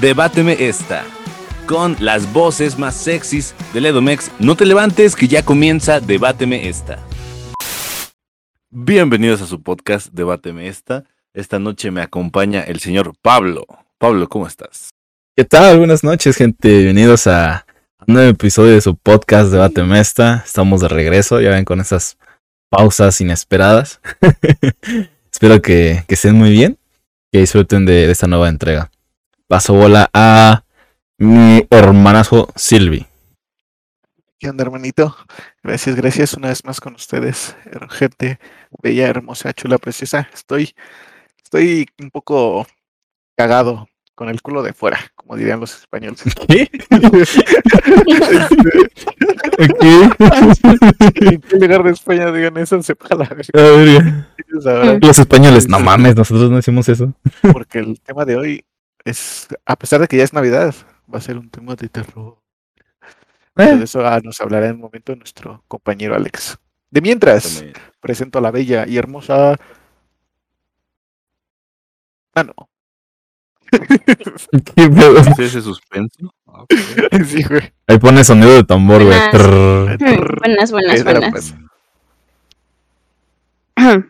Debáteme esta. Con las voces más sexys del Edomex. No te levantes que ya comienza Debáteme esta. Bienvenidos a su podcast Debáteme esta. Esta noche me acompaña el señor Pablo. Pablo, ¿cómo estás? ¿Qué tal? Buenas noches, gente. Bienvenidos a un nuevo episodio de su podcast Debáteme esta. Estamos de regreso, ya ven, con esas pausas inesperadas. Espero que, estén muy bien, que disfruten de, de esta nueva entrega. Paso bola a mi hermanazo Silvi. ¿Qué onda, hermanito? Gracias, gracias una vez más con ustedes, gente bella, hermosa, chula, preciosa. Estoy, estoy un poco cagado con el culo de fuera, como dirían los españoles. ¿Qué? ¿En qué lugar de España digan eso? Ahora, Los españoles, no mames, nosotros no decimos eso. Porque el tema de hoy es, a pesar de que ya es Navidad, va a ser un tema de terror. Eh, De eso ah, nos hablará en un momento nuestro compañero Alex. De mientras, presento a la bella y hermosa. Ah, no. ¿Qué pedo? ¿Es ese suspenso? Ah. Sí, güey. Ahí pone sonido de tambor, güey. Buenas. Trrr. Hmm, Buenas, buenas, pues,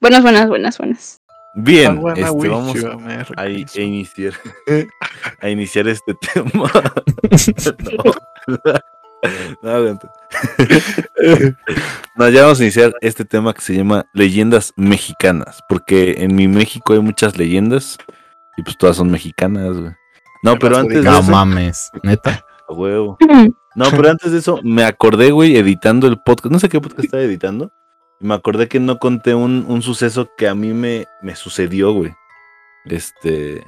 Buenas, buenas, buenas, buenas. Bien, este, vamos a merry a, i- Christmas. a iniciar a iniciar este tema. no, no. No, ya vamos a iniciar este tema que se llama leyendas mexicanas, porque en mi México hay muchas leyendas y pues todas son mexicanas, güey. No, pero antes de No eso, mames, neta. a huevo. No, pero antes de eso me acordé, güey, editando el podcast, no sé qué podcast estaba editando, y me acordé que no conté un, un suceso que a mí me, me sucedió, güey. Este...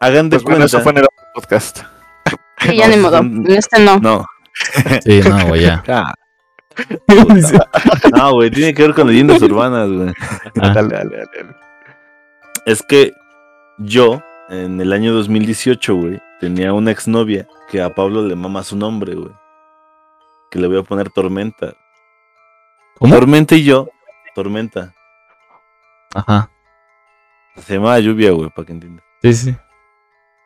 Hagan de Pues bueno, cuenta... eso fue en el otro podcast. Sí, ya No, ni modo. En este no. No. Sí, no, güey, ya. Ah. No, güey, tiene que ver con leyendas urbanas, güey. Ah, Dale, dale, dale, dale. Es que yo, en el año 2018, güey, tenía una exnovia que a Pablo le mama su nombre, güey. Que le voy a poner Tormenta. ¿Cómo? Tormenta y yo, Tormenta. Ajá. Se llamaba lluvia, güey, para que entiendas. Sí, sí.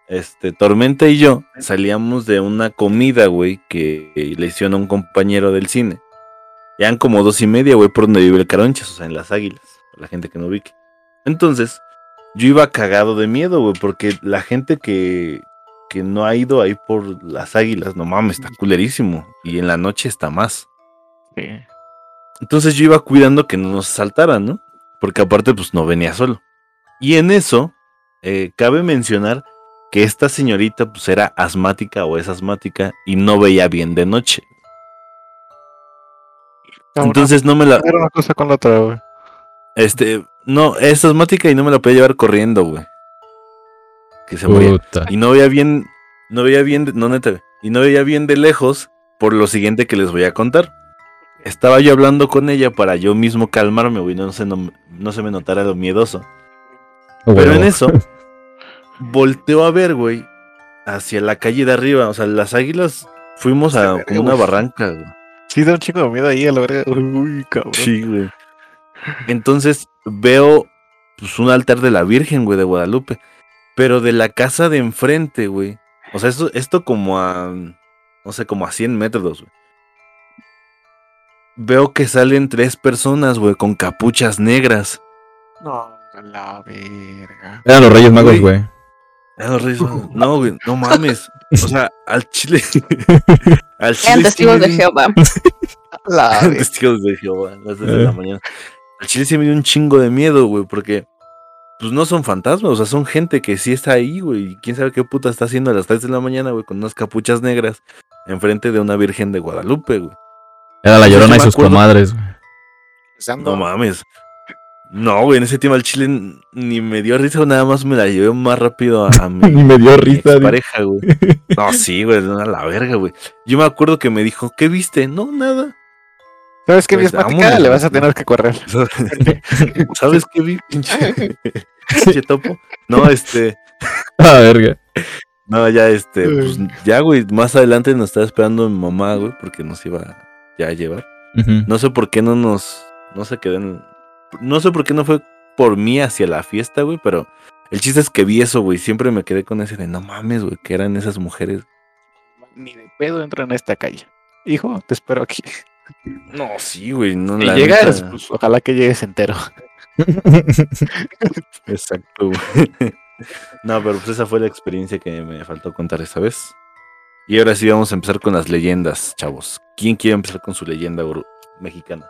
Este, Tormenta y yo salíamos de una comida, güey, que le hicieron a un compañero del cine. Eran como dos y media, güey, por donde vive el Caronchas, o sea, en las águilas, para la gente que no ubique. Entonces, yo iba cagado de miedo, güey, porque la gente que, que no ha ido ahí por las águilas, no mames, está culerísimo. Y en la noche está más. Sí. Entonces yo iba cuidando que no nos saltaran, ¿no? Porque aparte, pues no venía solo. Y en eso, eh, cabe mencionar que esta señorita, pues era asmática o es asmática y no veía bien de noche. Entonces no me la. era una cosa con la otra, güey. Este, no, es asmática y no me la podía llevar corriendo, güey. Que se moría. Puta. Y no veía bien, no veía bien, de- no neta, y no veía bien de lejos por lo siguiente que les voy a contar. Estaba yo hablando con ella para yo mismo calmarme, güey, no se, no, no se me notara lo miedoso. Pero en eso, volteo a ver, güey, hacia la calle de arriba, o sea, las águilas fuimos a Verga, como una barranca, güey. Sí, da un chingo de miedo ahí a la verga. Uy, cabrón. Sí, güey. Entonces veo pues un altar de la Virgen, güey, de Guadalupe. Pero de la casa de enfrente, güey. O sea, esto, esto como a. No sé, como a 100 metros, güey. Veo que salen tres personas, güey, con capuchas negras. No, a la verga. Eran los Reyes Magos, Güey. Ah, no, Reyes Magos. No, güey, no mames. O sea, al chile. al chile. Eran testigos de Jehová. La verga. testigos de Jehová, las 2 de la Eh. mañana. Al chile sí me dio un chingo de miedo, güey, porque pues no son fantasmas, o sea, son gente que sí está ahí, güey. y quién sabe qué puta está haciendo a las 3 de la mañana, güey, con unas capuchas negras enfrente de una virgen de Guadalupe, güey. Era la llorona y sus acuerdo- comadres, güey. No mames. No, güey, en ese tema al chile ni me dio risa, nada más me la llevé más rápido a, a mi, Ni me dio risa. di- pareja, güey. No, sí, güey, a la verga, güey. Yo me acuerdo que me dijo, ¿qué viste? No, nada. ¿Sabes qué, mi Pues, vámonos. Le vas a tener que correr. ¿Sabes qué vi, pinche, pinche topo? No, este, Ah, verga. no, ya, este, pues, ya, güey, más adelante nos estaba esperando mi mamá, güey, porque nos iba ya a llevar. No sé por qué no nos, no se quedó en, no sé por qué no fue por mí hacia la fiesta, güey, pero El chiste es que vi eso, güey. Siempre me quedé con ese de no mames, güey, que eran esas mujeres. Ni de pedo entra en esta calle. Hijo, te espero aquí. No, sí, güey. No, Si la llegas, neta- pues, ojalá que llegues entero. Exacto, güey. No, pero pues esa fue la experiencia que me faltó contar esta vez. Y ahora sí vamos a empezar con las leyendas, chavos. ¿Quién quiere empezar con su leyenda ur- mexicana?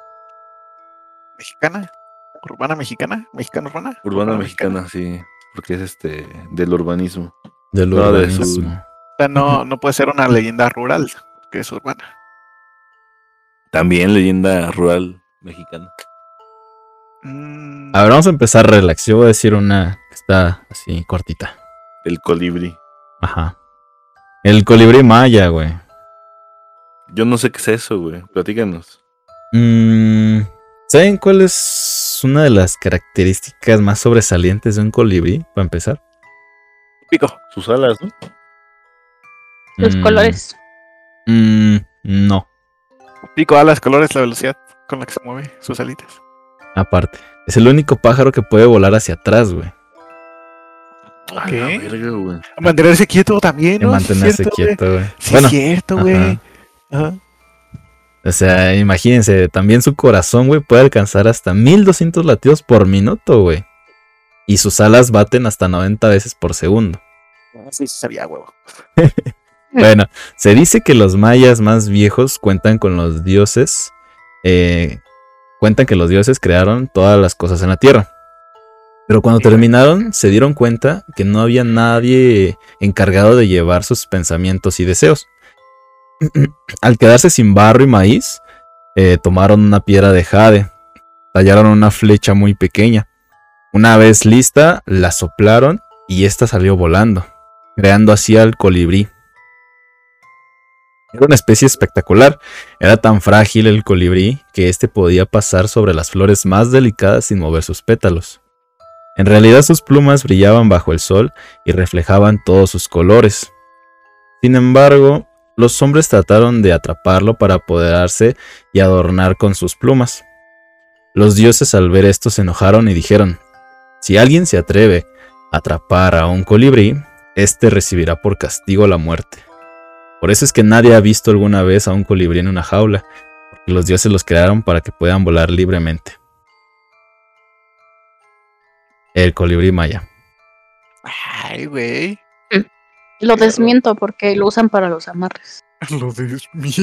¿Mexicana? ¿Urbana mexicana? ¿Mexicana urbana? Urbana mexicana, sí. Porque es este del urbanismo. Del No, de su- urbanismo. O sea, no, no puede ser una leyenda rural, que es urbana. También leyenda rural mexicana. Mm, A ver, vamos a empezar relax. Yo voy a decir una que está así cortita. El colibrí. Ajá. El colibrí maya, güey. Yo no sé qué es eso, güey. Platícanos. Mm, ¿Saben cuál es una de las características más sobresalientes de un colibrí? Para empezar. pico. Sus alas, ¿no? Los Mm, colores. mm, no, Pico, alas, colores, la velocidad con la que se mueve sus alitas. aparte. Es el único pájaro que puede volar hacia atrás, güey. A Ok. la verga, güey. Mantenerse quieto también, ¿no? Mantenerse quieto, güey. Sí, Bueno, es cierto, güey. o sea, imagínense, también su corazón, güey, puede alcanzar hasta 1200 latidos por minuto, güey. Y sus alas baten hasta 90 veces por segundo. Sí, sí sabía, huevo. Bueno, se dice que los mayas más viejos cuentan con los dioses. eh, cuentan que los dioses crearon todas las cosas en la tierra. Pero cuando terminaron, se dieron cuenta que no había nadie encargado de llevar sus pensamientos y deseos. Al quedarse sin barro y maíz, eh, tomaron una piedra de jade, tallaron una flecha muy pequeña. Una vez lista, la soplaron y ésta salió volando, creando así al colibrí. Era una especie espectacular. Era tan frágil el colibrí que éste podía pasar sobre las flores más delicadas sin mover sus pétalos. En realidad sus plumas brillaban bajo el sol y reflejaban todos sus colores. Sin embargo, los hombres trataron de atraparlo para apoderarse y adornar con sus plumas. Los dioses al ver esto se enojaron y dijeron, si alguien se atreve a atrapar a un colibrí, éste recibirá por castigo la muerte. Por eso es que nadie ha visto alguna vez a un colibrí en una jaula, porque los dioses los crearon para que puedan volar libremente. El colibrí maya. Ay, güey. Lo desmiento porque lo usan para los amarres. Lo de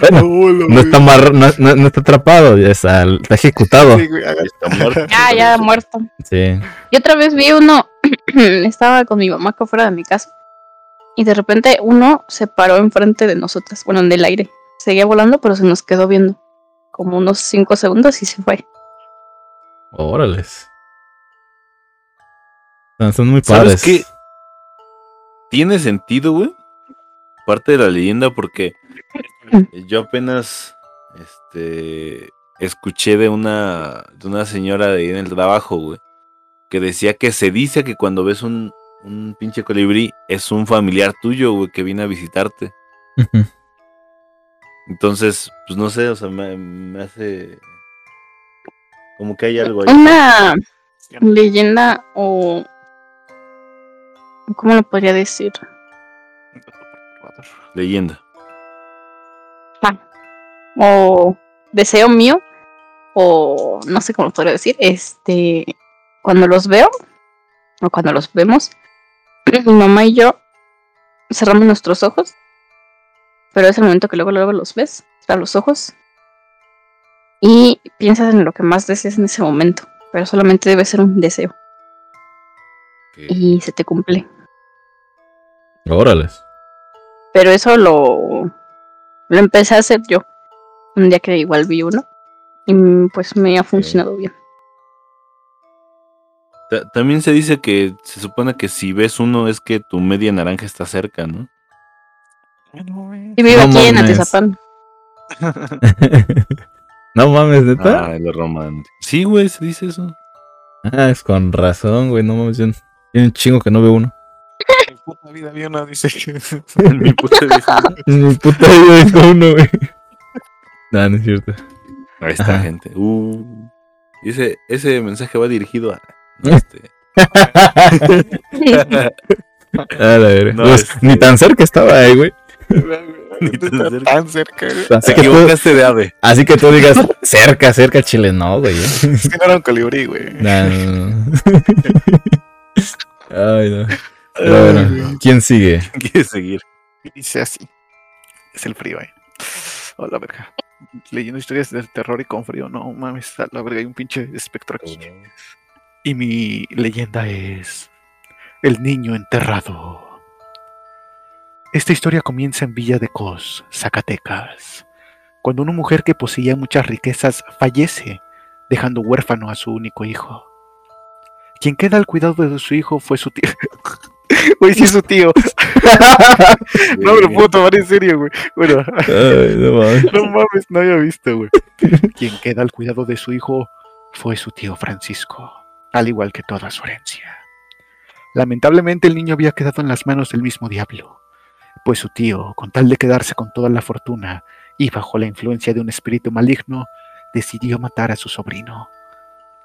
bueno, no está, amarra- no, no- no está atrapado, ya está, está ejecutado. Está muerto. Ah, ya muerto. Sí. Y otra vez vi uno, estaba con mi mamá acá fuera de mi casa. Y de repente uno se paró enfrente de nosotras, bueno, en el aire. Seguía volando, pero se nos quedó viendo. Como unos 5 segundos y se fue. Órales. Están- Son muy ¿Sabes padres. qué? Tiene sentido, güey. Parte de la leyenda porque yo apenas este escuché de una de una señora de ahí en el trabajo, güey, que decía que se dice que cuando ves un un pinche colibrí es un familiar tuyo, güey, que viene a visitarte. Entonces, pues no sé, o sea, me, me hace como que hay algo ahí. Una leyenda o... ¿Cómo lo podría decir? Leyenda. o deseo mío, o no sé cómo lo podría decir, este, cuando los veo, o cuando los vemos, mi mamá y yo cerramos nuestros ojos, pero es el momento que luego, luego los ves, cerrar los ojos, y piensas en lo que más deseas en ese momento, pero solamente debe ser un deseo, y se te cumple. Órales. Pero eso lo, lo empecé a hacer yo. Un día que igual vi uno. Y pues me ha funcionado bien. Ta- También se dice que se supone que si ves uno es que tu media naranja está cerca, ¿no? Y vivo No aquí en. Atizapán. no mames, neta. Ah, lo romántico. Sí, güey, se dice eso. Ah, es con razón, güey. No mames, yo- tiene un chingo que no veo uno. En puta vida había una, dice que. En mi puta vida. En mi puta vida uno, güey. No, no es cierto. Ahí está, Ajá. gente. Uh, ese, ese mensaje va dirigido a. Este, A la verga. No, Pues, este- Ni tan cerca estaba ahí, güey. Tan cerca. güey. Así que, tú, equivocaste de ave. así que tú digas cerca, cerca, Chile, no, güey. Es que no era un colibrí, güey. No, no, no. Ay, no. Pero bueno, ¿quién sigue? Quieres seguir. Dice así. Es el frío, eh. Hola, verga. Leyendo historias del terror y con frío. No mames, a la verga, hay un pinche espectro aquí. Y mi leyenda es El niño enterrado. Esta historia comienza en Villa de Cos, Zacatecas, cuando una mujer que poseía muchas riquezas fallece, dejando huérfano a su único hijo. Quien queda al cuidado de su hijo fue su tío. Güey, sí es su tío. No me lo puedo tomar en serio, güey. Bueno, Ay, no mames. no mames, no había visto, güey. Quien queda al cuidado de su hijo fue su tío Francisco, al igual que toda su herencia. Lamentablemente el niño había quedado en las manos del mismo diablo, pues su tío, con tal de quedarse con toda la fortuna y bajo la influencia de un espíritu maligno, decidió matar a su sobrino.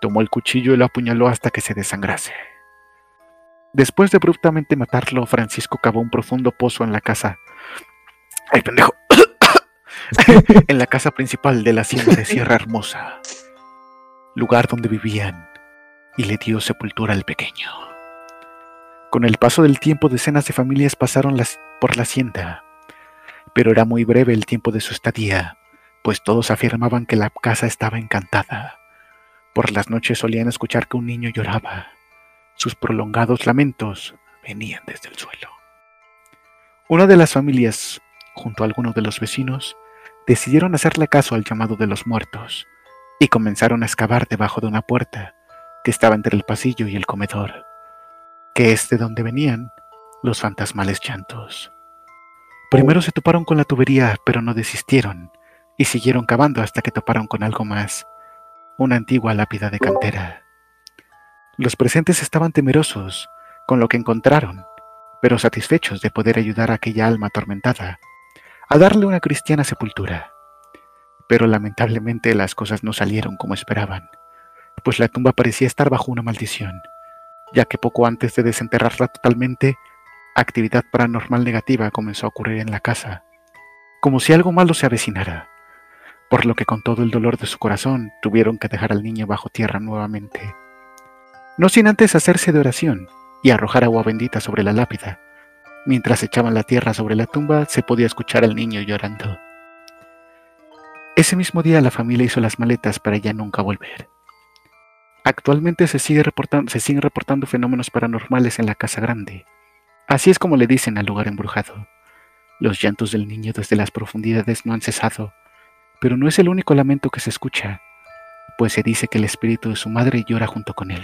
Tomó el cuchillo y lo apuñaló hasta que se desangrase. Después de abruptamente matarlo, Francisco cavó un profundo pozo en la casa. ¡Ay, pendejo! en la casa principal de la hacienda de Sierra Hermosa, lugar donde vivían, y le dio sepultura al pequeño. Con el paso del tiempo, decenas de familias pasaron por la hacienda, pero era muy breve el tiempo de su estadía, pues todos afirmaban que la casa estaba encantada. Por las noches solían escuchar que un niño lloraba. Sus prolongados lamentos venían desde el suelo. Una de las familias, junto a algunos de los vecinos, decidieron hacerle caso al llamado de los muertos y comenzaron a excavar debajo de una puerta que estaba entre el pasillo y el comedor, que es de donde venían los fantasmales llantos. Primero se toparon con la tubería, pero no desistieron y siguieron cavando hasta que toparon con algo más, una antigua lápida de cantera. Los presentes estaban temerosos con lo que encontraron, pero satisfechos de poder ayudar a aquella alma atormentada a darle una cristiana sepultura. Pero lamentablemente las cosas no salieron como esperaban, pues la tumba parecía estar bajo una maldición, ya que poco antes de desenterrarla totalmente, actividad paranormal negativa comenzó a ocurrir en la casa, como si algo malo se avecinara, por lo que con todo el dolor de su corazón tuvieron que dejar al niño bajo tierra nuevamente, no sin antes hacerse de oración y arrojar agua bendita sobre la lápida, Mientras echaban la tierra sobre la tumba, se podía escuchar al niño llorando. Ese mismo día la familia hizo las maletas para ya nunca volver. Actualmente se, sigue reportando, se siguen reportando fenómenos paranormales en la casa grande. Así es como le dicen al lugar embrujado. Los llantos del niño desde las profundidades no han cesado, pero no es el único lamento que se escucha, pues se dice que el espíritu de su madre llora junto con él,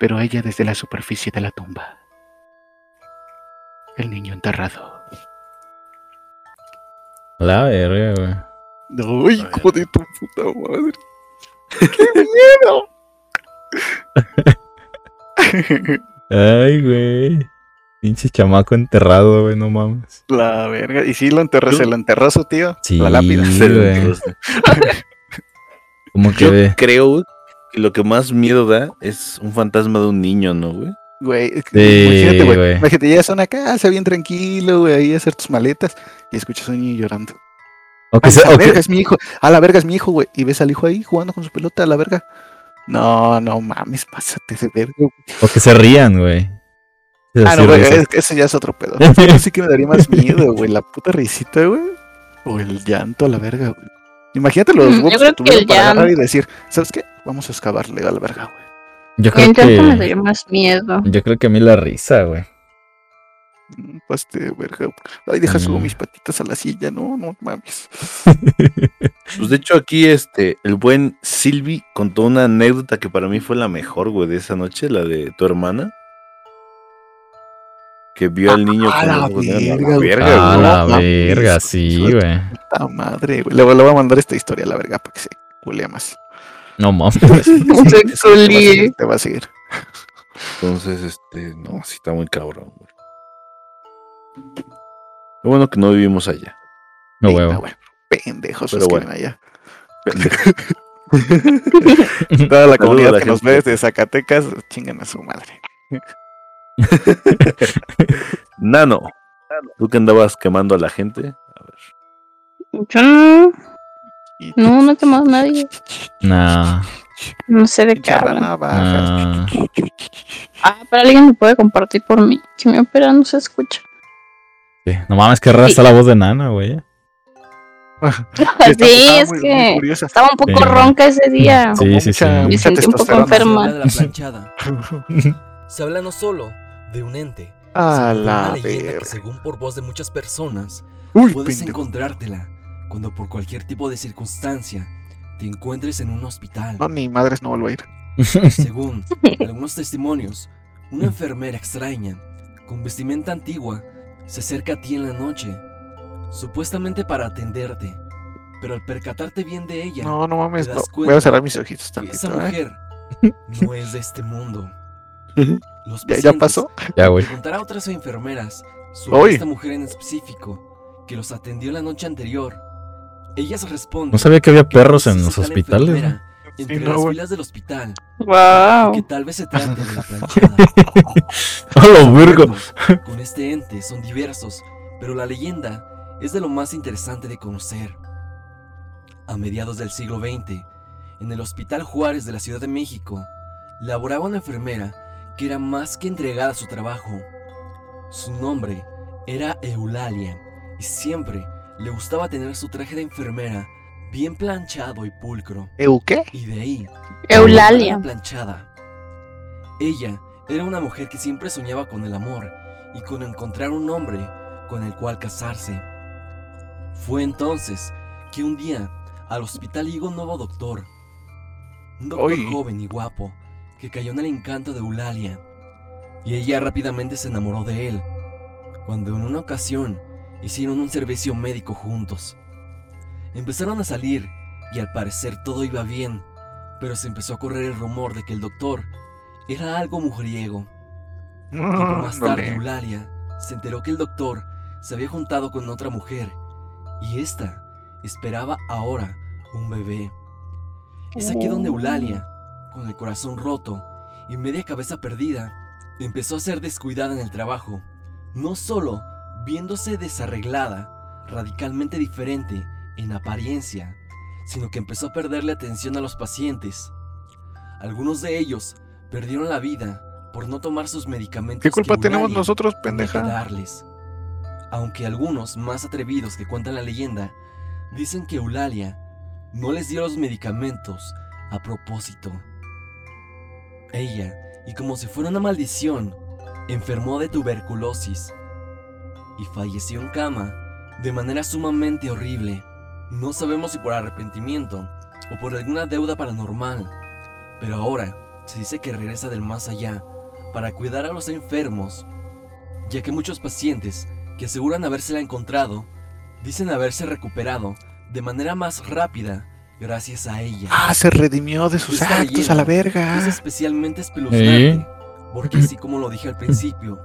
pero ella desde la superficie de la tumba el niño enterrado. La verga, güey. ¡Ay, hijo de tu puta madre! ¡Qué miedo! Ay, güey. Pinche chamaco enterrado, güey, no mames. La verga. ¿Y si lo enterró? ¿Se lo enterró su tío? Sí, La lápida. Se lo. Como que Yo ve. creo que lo que más miedo da es un fantasma de un niño, ¿no, güey? Güey, Sí, imagínate, güey. güey. Imagínate, llegas a una casa bien tranquilo, güey, ahí a hacer tus maletas y escuchas a un niño llorando. A la verga es mi hijo. A la verga es mi hijo, güey. Y ves al hijo ahí jugando con su pelota, a la verga. No, no mames, pásate de verga. güey. o que se rían, güey. Es Ah, no, güey, risa. es que ese ya es otro pedo. Eso sí que me daría más miedo, güey. La puta risita, güey. O el llanto a la verga, güey. Imagínate los Mm, yo huevos creo que tuvieron el para agarrar y llanto. decir, ¿sabes qué? Vamos a excavarle a la verga, güey. Yo El creo llanto me que. daría más miedo. Yo creo que a mí la risa, güey. Paste de verga. Ay, deja subo Mm. mis patitas a la silla, no, no mames. Pues de hecho aquí este, el buen Silvi contó una anécdota que para mí fue la mejor, güey, de esa noche, la de tu hermana. Que vio al niño a con la negros. verga, la güey. verga, A güey. la no mames, verga, sí, güey. Puta madre, güey. Le, voy- le voy a mandar esta historia a la verga para que se culea más. No mames. Se culie. Te va a seguir. Entonces, este, no, sí está muy cabrón, güey. Lo bueno que no vivimos allá. No Venga, huevo. Pendejos Pero los que bueno. allá. Toda la comunidad la que nos gente. ve de Zacatecas, chingan a su madre. Nano, tú que andabas quemando a la gente. A ver. Yo no, no, no he quemado a nadie. Nah, No sé de qué nah. Ah, pero alguien me puede compartir por mí. Que mi ópera no se escucha. Sí. No mames, que rara Sí. está la voz de Nana, güey. Sí, es muy- muy que curiosa. estaba un poco Sí. ronca ese día. Sí, Como sí, sí. Me sentí un poco enferma. de la planchada. Se habla no solo de un ente, A la una leyenda que verga. según por voz de muchas personas Uy, puedes pendejo. encontrártela cuando por cualquier tipo de circunstancia te encuentres en un hospital. No, ni madres no vuelvo a ir. Según algunos testimonios, una enfermera extraña, con vestimenta antigua, se acerca a ti en la noche, supuestamente para atenderte, pero al percatarte bien de ella, No, no mames. ¿Te No. das Voy a cerrar mis ojitos que esa ¿eh? mujer no es de este mundo. Los ¿Ya, ya pasó? Ya, güey. Preguntar a otras enfermeras sobre Uy. esta mujer en específico que los atendió la noche anterior. Ellas responden. No sabía que había que perros en los hospitales. Entre no, las güey. filas del hospital. Wow. Que tal vez se trate de la planchada. ¡A virgo! Con este ente son diversos, pero la leyenda es de lo más interesante de conocer. A mediados del siglo XX, en el Hospital Juárez de la Ciudad de México, laboraba una enfermera que era más que entregada a su trabajo. Su nombre era Eulalia y siempre le gustaba tener su traje de enfermera bien planchado y pulcro. ¿Eu qué? Y de ahí Eulalia. la planchada. Ella era una mujer que siempre soñaba con el amor y con encontrar un hombre con el cual casarse. Fue entonces que un día al hospital llegó un nuevo doctor. Un doctor joven y guapo que cayó en el encanto de Eulalia. Y ella rápidamente se enamoró de él. Cuando en una ocasión hicieron un servicio médico juntos. Empezaron a salir y al parecer todo iba bien, pero se empezó a correr el rumor de que el doctor era algo mujeriego. Tiempo más tarde. Eulalia se enteró que el doctor se había juntado con otra mujer y esta esperaba ahora un bebé. Es aquí donde Eulalia, con el corazón roto y media cabeza perdida, empezó a ser descuidada en el trabajo. No solo viéndose desarreglada, radicalmente diferente en apariencia, sino que empezó a perderle atención a los pacientes. Algunos de ellos perdieron la vida por no tomar sus medicamentos. ¿Qué culpa tenemos nosotros, pendeja? darles. Aunque algunos más atrevidos que cuentan la leyenda dicen que Eulalia no les dio los medicamentos a propósito. Ella, y como si fuera una maldición, enfermó de tuberculosis y falleció en cama de manera sumamente horrible. No sabemos si por arrepentimiento o por alguna deuda paranormal, pero ahora se dice que regresa del más allá para cuidar a los enfermos, ya que muchos pacientes que aseguran habérsela encontrado dicen haberse recuperado de manera más rápida gracias a ella. Ah, se redimió de sus Esta actos a la verga. Es especialmente espeluznante, ¿Eh? porque así como lo dije al principio,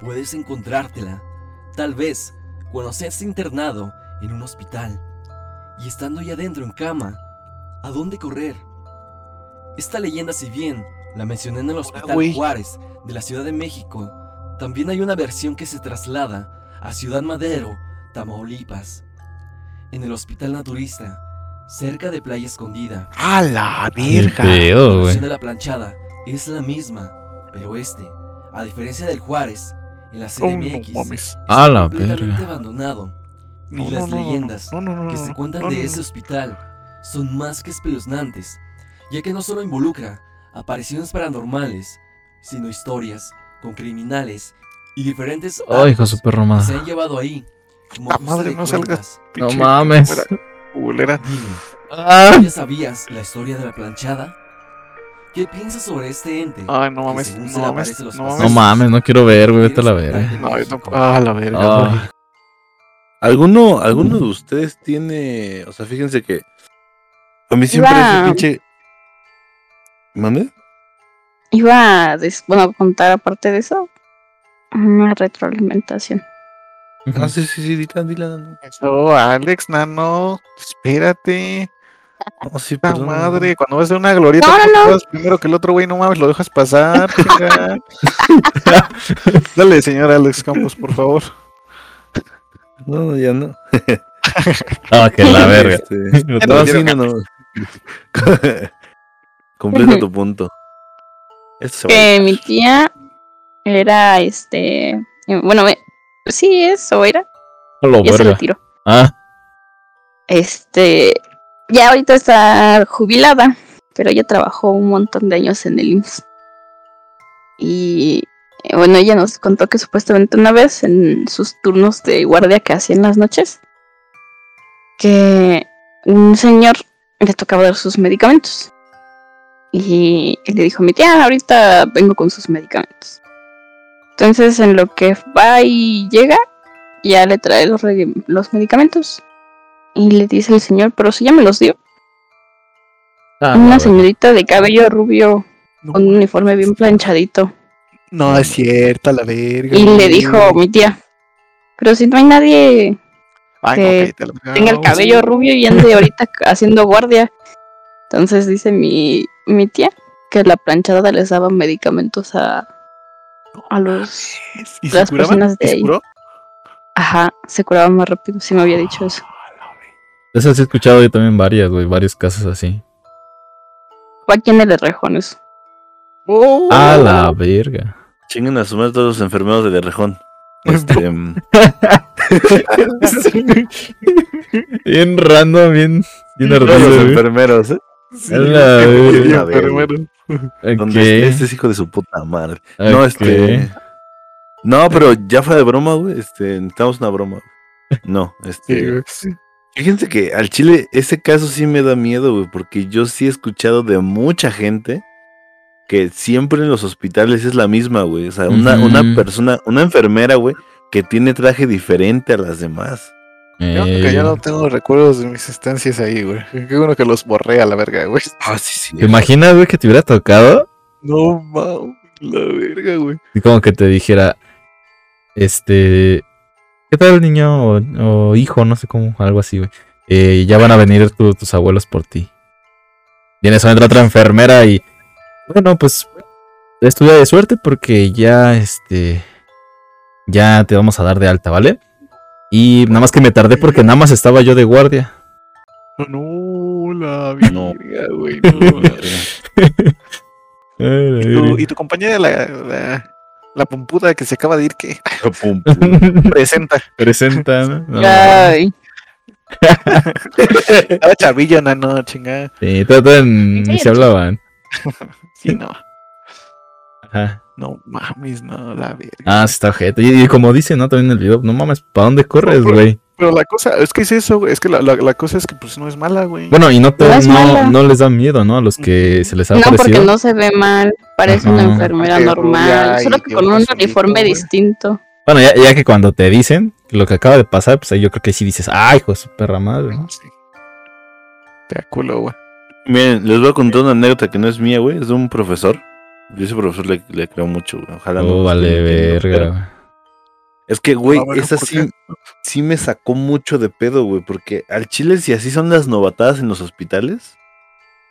puedes encontrártela, tal vez cuando seas internado en un hospital y estando ya dentro en cama, ¿a dónde correr? Esta leyenda, si bien la mencioné en el Hospital. Juárez de la Ciudad de México, también hay una versión que se traslada a Ciudad Madero, Tamaulipas, en el Hospital Naturista, cerca de Playa Escondida. A la pedo, La versión de la planchada es la misma, pero este, a diferencia del Juárez, en la Oh, CDMX, no mames. está A la completamente verga. abandonado. No, y no, las no, no, leyendas no, no, no, que no, se no, cuentan no, de no, ese no. hospital son más que espeluznantes, ya que no solo involucra apariciones paranormales, sino historias con criminales y diferentes Ay, hijo de actos su perro que se madre. han llevado ahí. Como ajuste madre, no salgas. No mames. Dime, Ah, ¿Ya sabías la historia de la planchada? ¿Qué piensas sobre este ente? Ay, no mames. según se No mames. a los No no mames. mames, no quiero ver, güey. Vete a la verga. No, yo tampoco. Ah, la verga. Ah. ¿Alguno, ¿Alguno de ustedes tiene, o sea, fíjense que a mí siempre Iba- ese pinche... ¿Mande? Iba a, des- bueno, a contar aparte de eso una retroalimentación. Ah, sí, sí, sí, dila, dila. Eso, Alex, nano. Espérate. No, sí, ¡Ah, perdón. madre! Cuando vas a una glorieta, No, no, ¿por qué no. vas primero que el otro güey, no mames, lo dejas pasar. Dale, señor Alex Campos, por favor. No, no, ya no. Ah, que la verga. Este, no, sí, no, no. Completa tu punto. Esto que mi tía era este. eh, Bueno, me- sí, eso era. La Ya se retiró. Ah, Este. Ya ahorita está jubilada, pero ella trabajó un montón de años en el IMSS. Y eh, bueno, ella nos contó que supuestamente una vez en sus turnos de guardia que hacía en las noches, que un señor le tocaba dar sus medicamentos. Y él le dijo a mi tía, ahorita vengo con sus medicamentos. Entonces en lo que va y llega, ya le trae los, medicamentos. Y le dice el señor, pero si ya me los dio. ah, Una señorita de cabello rubio No, con un uniforme bien planchadito. No es cierto, a la verga. Y le dijo mi tía, pero si no hay nadie Ay, que a tenga el cabello sí. rubio y ande ahorita haciendo guardia. Entonces dice mi, mi tía que la planchada les daba medicamentos a, a los... ¿Y las curaban? personas de ¿Y se ahí. curó? Ajá, se curaban más rápido, si me había dicho eso. Eso sí he escuchado yo también varias, güey, varios casos así. Aquí en el Rejones. Oh. A la verga. Chinguen a su madre todos los enfermeros de Rejón. Este, mm, Bien random, bien, bien los enfermeros, ¿eh? Sí, la enfermero. Donde este es hijo de su puta madre. No, ok. este. No, pero ya fue de broma, güey. Este, necesitamos una broma. güey. No, este. Fíjense que al chile ese caso sí me da miedo, güey, porque yo sí he escuchado de mucha gente que siempre en los hospitales es la misma, güey. O sea, una, una persona, una enfermera, güey, que tiene traje diferente a las demás. Yo, Eh, que ya no tengo recuerdos de mis estancias ahí, güey. Qué bueno que los borré a la verga, güey. Ah, sí, sí. ¿Te imaginas, güey, que te hubiera tocado? No mames, la verga, güey. Y como que te dijera, este, ¿qué tal niño o, o hijo? No sé cómo, algo así, güey. Eh, ya van a venir tu- tus abuelos por ti. Vienes a entrar otra enfermera y, bueno, pues, es tu día de suerte porque ya, este, ya te vamos a dar de alta, ¿vale? Y nada más que me tardé porque nada más estaba yo de guardia. No, la No. verga, güey. no. ¿Y, tu, y tu compañera, la, la, la pompuda que se acaba de ir, ¿qué? Pum. Presenta. Presenta, ¿no? No, Ay, Estaba chavillo, no, chingada. Sí, todavía- todavía ni se hablaban. Sí, no. Ajá. No mames, no, la verga. Ah, está ojete. Y, y como dice, ¿no? También en el video, no mames, ¿para dónde corres, güey? Pero la cosa, es que es eso, güey. Es que la, la, la cosa es que pues no es mala, güey. Bueno, y no, te, No no, les da miedo, ¿no? A los que se les ha no, porque no se ve mal, parece una enfermera normal, solo que con un uniforme distinto. Bueno, ya, ya que cuando te dicen lo que acaba de pasar, pues ahí yo creo que sí dices, ay, hijo de su perra madre, ¿no? Sí. Te aculo, güey. Miren, les voy a contar una anécdota que no es mía, güey. Es de un profesor. Yo a ese profesor le, le creo mucho, güey. Ojalá no. Oh, me vale, pero- verga. güey. Es que, güey, Ah, bueno, esa ¿por sí, sí me sacó mucho de pedo, güey. Porque al chile, si así son las novatadas en los hospitales,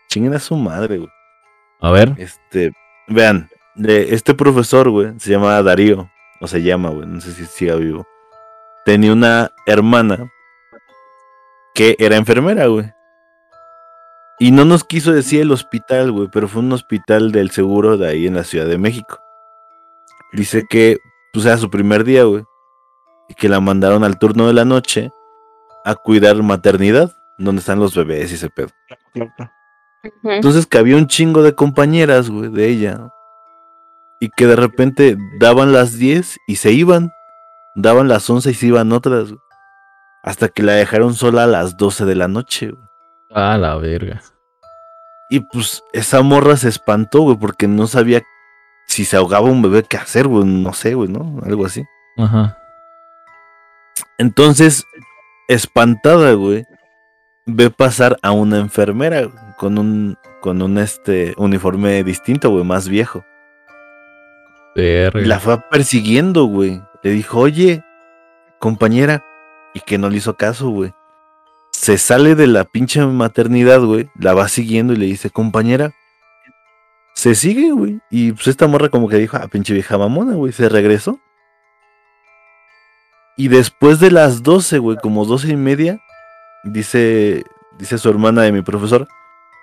chinguen a su madre, güey. A ver. Este, vean, de este profesor, güey, se llama Darío. O se llama, güey, no sé si siga vivo. Tenía una hermana que era enfermera, güey. Y no nos quiso decir el hospital, güey, pero fue un hospital del seguro de ahí en la Ciudad de México. Dice que, pues era su primer día, güey. Y que la mandaron al turno de la noche a cuidar maternidad, donde están los bebés y ese pedo. Claro, claro. Ujú. Entonces que había un chingo de compañeras, güey, de ella. Y que de repente daban las 10 y se iban. Daban las 11 y se iban otras. güey. Hasta que la dejaron sola a las 12 de la noche, güey. Ah, la verga. Y pues esa morra se espantó, güey, porque no sabía si se ahogaba un bebé qué hacer, güey. No sé, güey, ¿no? Algo así. Ajá. Entonces, espantada, güey, ve pasar a una enfermera güey, con un, con un este uniforme distinto, güey, más viejo. Verga. La fue persiguiendo, güey. Le dijo, oye, compañera. Y que no le hizo caso, güey. Se sale de la pinche maternidad, güey, la va siguiendo y le dice, compañera, se sigue, güey. Y pues esta morra como que dijo, ah, pinche vieja mamona, güey, se regresó. Y después de las 12, güey, como 12 y media, dice, dice su hermana de mi profesor,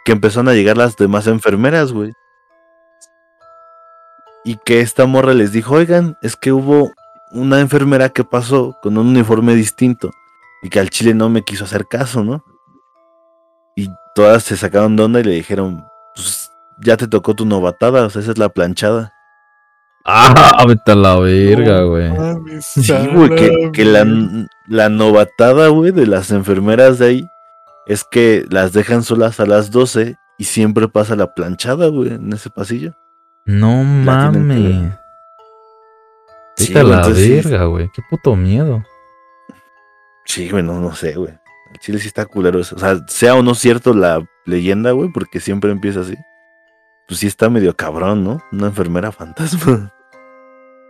que empezaron a llegar las demás enfermeras, güey. Y que esta morra les dijo, oigan, es que hubo una enfermera que pasó con un uniforme distinto y que al chile no me quiso hacer caso, ¿no? Y todas se sacaron de onda y le dijeron, pues ya te tocó tu novatada, o sea, esa es la planchada. Ah, vete a la verga, güey. Sí, güey, que, que la, la novatada, güey, de las enfermeras de ahí es que las dejan solas a las 12 y siempre pasa la planchada, güey, en ese pasillo. No mames. Sí, Vete a la entonces verga, güey. Qué puto miedo. Sí, güey, no, no sé, güey. El chile sí está culero. O sea, sea o no cierto la leyenda, güey, porque siempre empieza así. Pues sí está medio cabrón, ¿no? Una enfermera fantasma.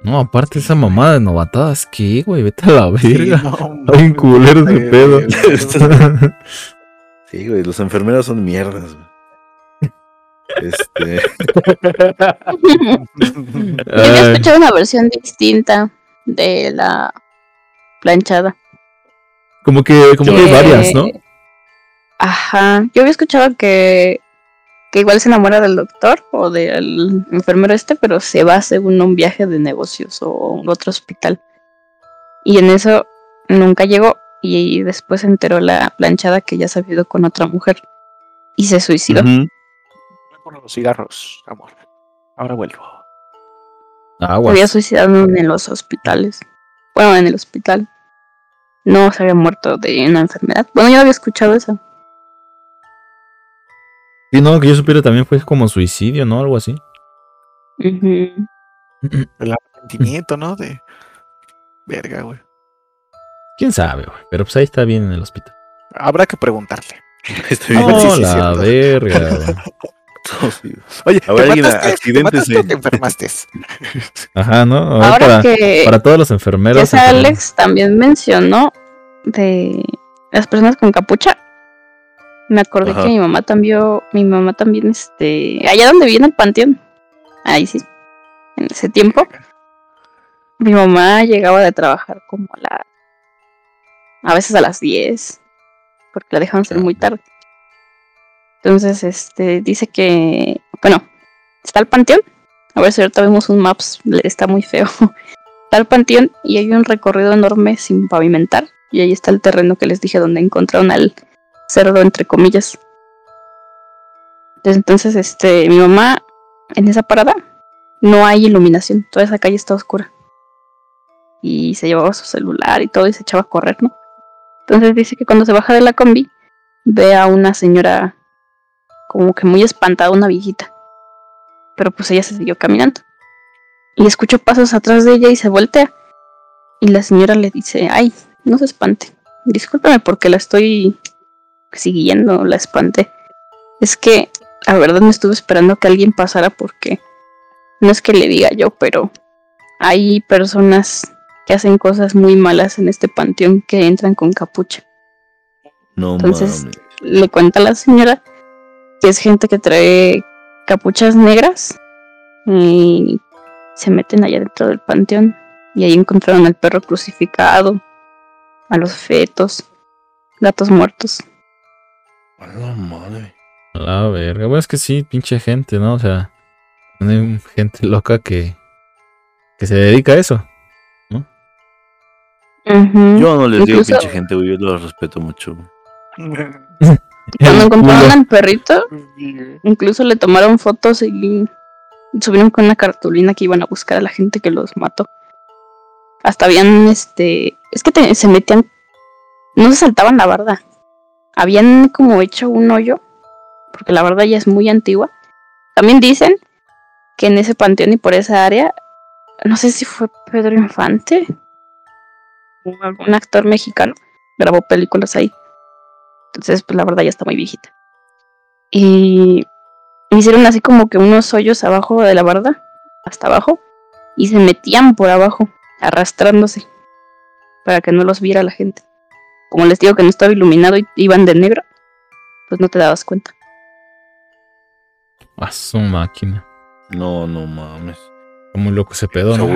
No, aparte esa mamada de novatadas, ¿qué, güey? Vete a la Sí, verga. no, Está bien culero mames, pedo. Sí, güey, los enfermeros son mierdas, güey. Este. Yo escuchado una versión distinta de la planchada. Como que, como que hay varias, ¿no? Ajá. Yo había escuchado que, que igual se enamora del doctor o del enfermero este, pero se va según un viaje de negocios o a otro hospital. Y en eso nunca llegó y después se enteró la planchada que ya se había ido con otra mujer y se suicidó. Voy por los cigarros, amor. Ahora vuelvo. Se había suicidado en los hospitales. Bueno, en el hospital. No se había muerto de una enfermedad. Bueno, yo había escuchado eso. Sí, no, que yo supiera también fue como suicidio, ¿no? Algo así. El arrepentimiento, ¿no? De. Verga, güey. Quién sabe, güey. Pero pues ahí está bien en el hospital. Habrá que preguntarle. Estoy bien. No, sí, sí, la cierto. verga, güey. Oye, A ver, ¿te alguien mataste, ¿te accidentes, mataste o te enfermaste? Ajá, ¿no? A ver, Ahora para, que para todos los enfermeros. enfermeras. Alex también mencionó de las personas con capucha. Me acordé Ajá. que mi mamá también, mi mamá también, este, allá donde viene el panteón, ahí sí, en ese tiempo, mi mamá llegaba de trabajar como a la, a veces a las 10, porque la dejaban salir muy tarde. Entonces, este, dice que, bueno, está el panteón, a ver si ahorita vemos un maps, está muy feo. Está el panteón y hay un recorrido enorme sin pavimentar. Y ahí está el terreno que les dije donde encontraron al cerdo, entre comillas. Entonces, este, mi mamá, en esa parada, no hay iluminación. Toda esa calle está oscura. Y se llevaba su celular y todo y se echaba a correr, ¿no? Entonces dice que cuando se baja de la combi, ve a una señora como que muy espantada, una viejita. Pero pues ella se siguió caminando y escucho pasos atrás de ella y se voltea. Y la señora le dice, ay, no se espante. Discúlpame porque la estoy siguiendo, la espanté. Es que la verdad me estuve esperando que alguien pasara porque no es que le diga yo, pero hay personas que hacen cosas muy malas en este panteón que entran con capucha. No Entonces- mames. Le cuenta a la señora que es gente que trae capuchas negras y se meten allá dentro del panteón y ahí encontraron al perro crucificado, a los fetos, gatos muertos. A la madre. A La verga. Bueno, es que sí, pinche gente, ¿no? O sea, hay gente loca que, que se dedica a eso. Yo no les digo pinche gente, güey. Yo los respeto mucho. Cuando encontraron al perrito, incluso le tomaron fotos y subieron con una cartulina que iban a buscar a la gente que los mató. Hasta habían, este, es que te- se metían, no se saltaban la barda. Habían como hecho un hoyo, porque la barda ya es muy antigua. También dicen que en ese panteón y por esa área, no sé si fue Pedro Infante algún actor mexicano, grabó películas ahí. Entonces, pues la verdad ya está muy viejita. Y hicieron así como que unos hoyos abajo de la barda, hasta abajo, y se metían por abajo, arrastrándose, para que no los viera la gente. como les digo que no estaba iluminado y iban de negro, pues no te dabas cuenta. A su máquina. No, no mames. Como loco ese pedo, ¿no?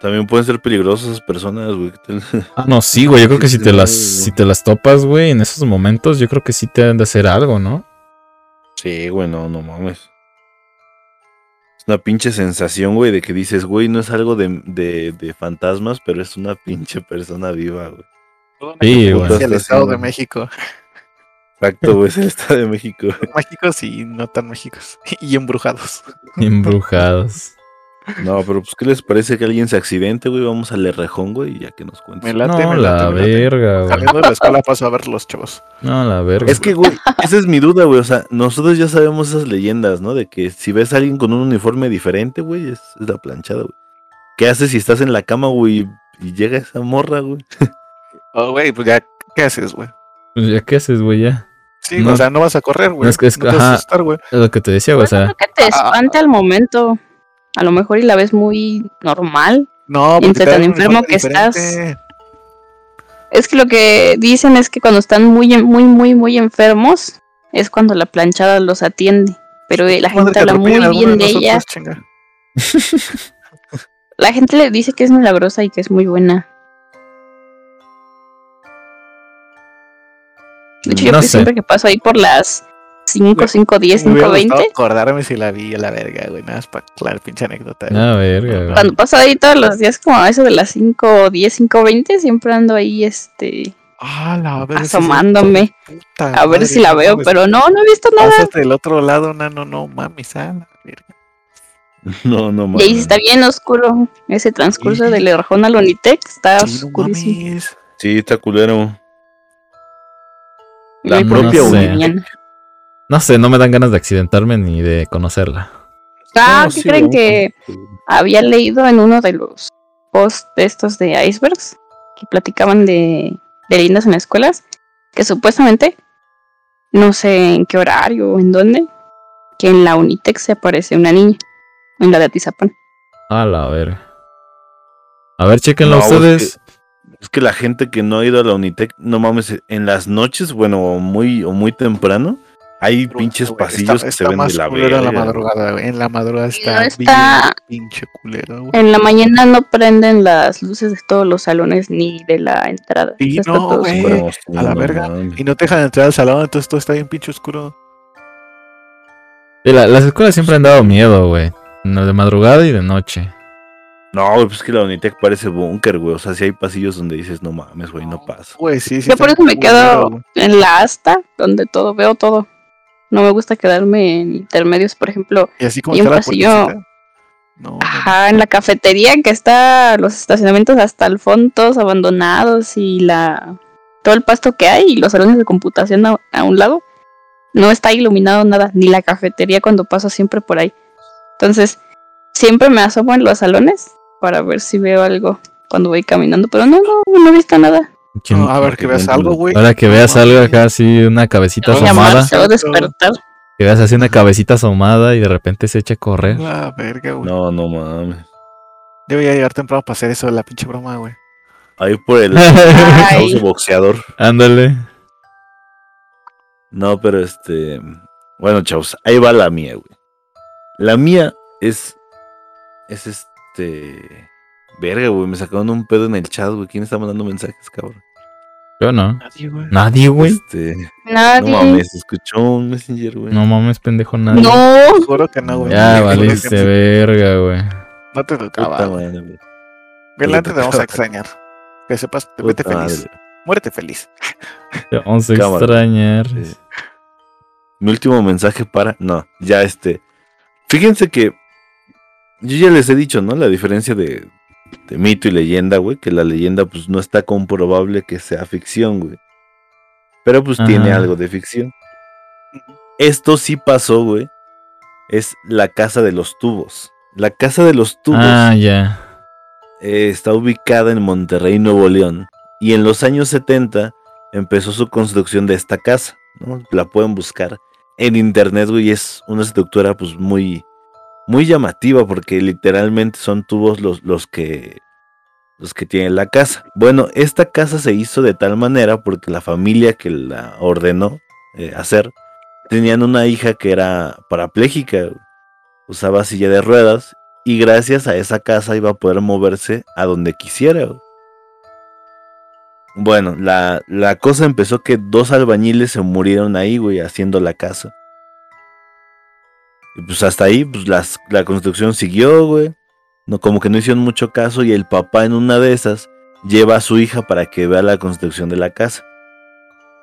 También pueden ser peligrosas esas personas, güey. Ah, no, sí, güey. Yo creo que si te las, si te las topas, güey, en esos momentos, yo creo que sí te han de hacer algo, ¿no? Sí, güey, no, no mames. Es una pinche sensación, güey, de que dices, güey, no es algo de, de, de fantasmas, pero es una pinche persona viva, güey. Sí, güey. Es el Estado de. México. Exacto, güey, es el Estado de México. Mágicos y no tan mágicos. Y embrujados. Embrujados. No, pero pues, ¿qué les parece que alguien se accidente, güey? Vamos al Errejón, güey, y ya que nos cuentes. Me late, No, me la me late. verga, güey. Saliendo de la escuela paso a ver los chavos. No, la verga. Es que, güey, esa es mi duda, güey. O sea, nosotros ya sabemos esas leyendas, ¿no? De que si ves a alguien con un uniforme diferente, güey, es, es la planchada, güey. ¿Qué haces si estás en la cama, güey, y llega esa morra, güey? Oh, güey, pues ya, ¿qué haces, güey? Pues ya qué haces, güey, ya. Sí, No. o sea, no vas a correr, güey. No, es que es- no te vas a asustar, güey. Es lo que te decía, güey. O sea, que te ah, espanta al momento. A lo mejor y la ves muy normal. No, porque tan enfermo que estás. Es que lo que dicen es que cuando están muy, muy, muy, muy enfermos es cuando la planchada los atiende. Pero la gente habla muy bien de nosotros, ella. La gente le dice que es milagrosa y que es muy buena. De hecho, yo No pues, sé. siempre que paso ahí por las 5, 5, 10, Me hubiera 5, 20, gustado acordarme si la vi a la verga, güey. Nada más para la pinche anécdota. güey. la verga, güey. cuando paso ahí todos los días como a eso de las 5, 10, 5, 20, siempre ando ahí este Ah, la verga. asomándome Puta a ver madre, si la no veo, mames. pero no, no he visto nada. Pásate del otro lado, nano, no mames, a la verga. No, no Y mames. ahí sí está bien oscuro ese transcurso Sí. del Erjón al Onitec, está Sí, no oscurísimo. mames. Sí, está culero. Y La ahí propia las Uni. No sé, no me dan ganas de accidentarme ni de conocerla. Ah, No, ¿qué sí, creen que había leído en uno de los posts de estos de icebergs que platicaban de, de leyendas en escuelas? Que supuestamente, no sé en qué horario o en dónde, que en la Unitec se aparece una niña, en la de Atizapán. A la verga. A ver, chequenlo No, es ustedes. Es que la gente que no ha ido a la Unitec, no mames, en las noches, bueno, o muy, o muy temprano, hay pinches pasillos está- que se ven de más la culero en la verga. madrugada, güey. En la madrugada no está, bien pinche culero, güey. En la mañana no prenden las luces de todos los salones ni de la entrada. Sí, está no, todo güey. No, A la no verga. Y no te dejan entrar al salón, entonces todo está bien pinche oscuro. La- las escuelas siempre han dado miedo, güey. No, De madrugada y de noche. No, güey, pues es que la Unitec parece búnker, güey. O sea, si hay pasillos donde dices, no mames, güey, no pasa. Güey, sí, sí. Yo por eso me quedo en la asta, donde todo, veo todo. No me gusta quedarme en intermedios, por ejemplo, Y así como y un está pasillo-. No, no. ajá, en la cafetería que está los estacionamientos hasta el fondo, todos abandonados y la todo el pasto que hay y los salones de computación a, a un lado. No está iluminado nada, ni la cafetería cuando paso siempre por ahí. Entonces, siempre me asomo en los salones para ver si veo algo cuando voy caminando, pero no, no, no he visto nada. ¿Quién- No, a ver que veas algo, güey. Ahora que No veas algo acá así, una cabecita No, asomada. Llamarse o despertar. Que veas así una cabecita asomada y de repente se echa a correr. La verga, güey. No, no mames. Yo voy a llegar temprano para hacer eso, la pinche broma, güey. Ahí por el boxeador. Ándale. No, pero este. Bueno, chavos, ahí va la mía, güey. La mía es. Es este. Verga, güey, me sacaron un pedo en el chat, güey. ¿Quién está mandando mensajes, cabrón? Yo no. Nadie, güey. Nadie, güey. Este. No Nadie. mames, escuchó un messenger, güey. No mames, pendejo, nadie. No, Juro que no, güey. Ya No, valiste verga, güey. No te tocaba, güey. te vamos a extrañar. Que sepas, te vete Puta feliz. madre. Muérete feliz. Te vamos a Cámara. extrañar. Sí. Mi último mensaje para. No, ya este. Fíjense que. Yo ya les he dicho, ¿no? La diferencia de, de mito y leyenda, güey. Que la leyenda, pues, no está comprobable que sea ficción, güey. Pero, pues, tiene algo de ficción. Esto sí pasó, güey. Es la casa de los tubos. La casa de los tubos Ah, ya. eh, está ubicada en Monterrey, Nuevo León. Y en los años 70 empezó su construcción de esta casa. ¿no? La pueden buscar en internet, güey. Es una estructura pues muy, muy llamativa porque literalmente son tubos los, los que los que tienen la casa. Bueno, esta casa se hizo de tal manera porque la familia que la ordenó eh, hacer tenían una hija que era parapléjica, usaba silla de ruedas y gracias a esa casa iba a poder moverse a donde quisiera. Bueno, la, la cosa empezó que dos albañiles se murieron ahí, güey, haciendo la casa. Y pues hasta ahí, pues la construcción siguió, güey. No, como que no hicieron mucho caso y el papá en una de esas lleva a su hija para que vea la construcción de la casa.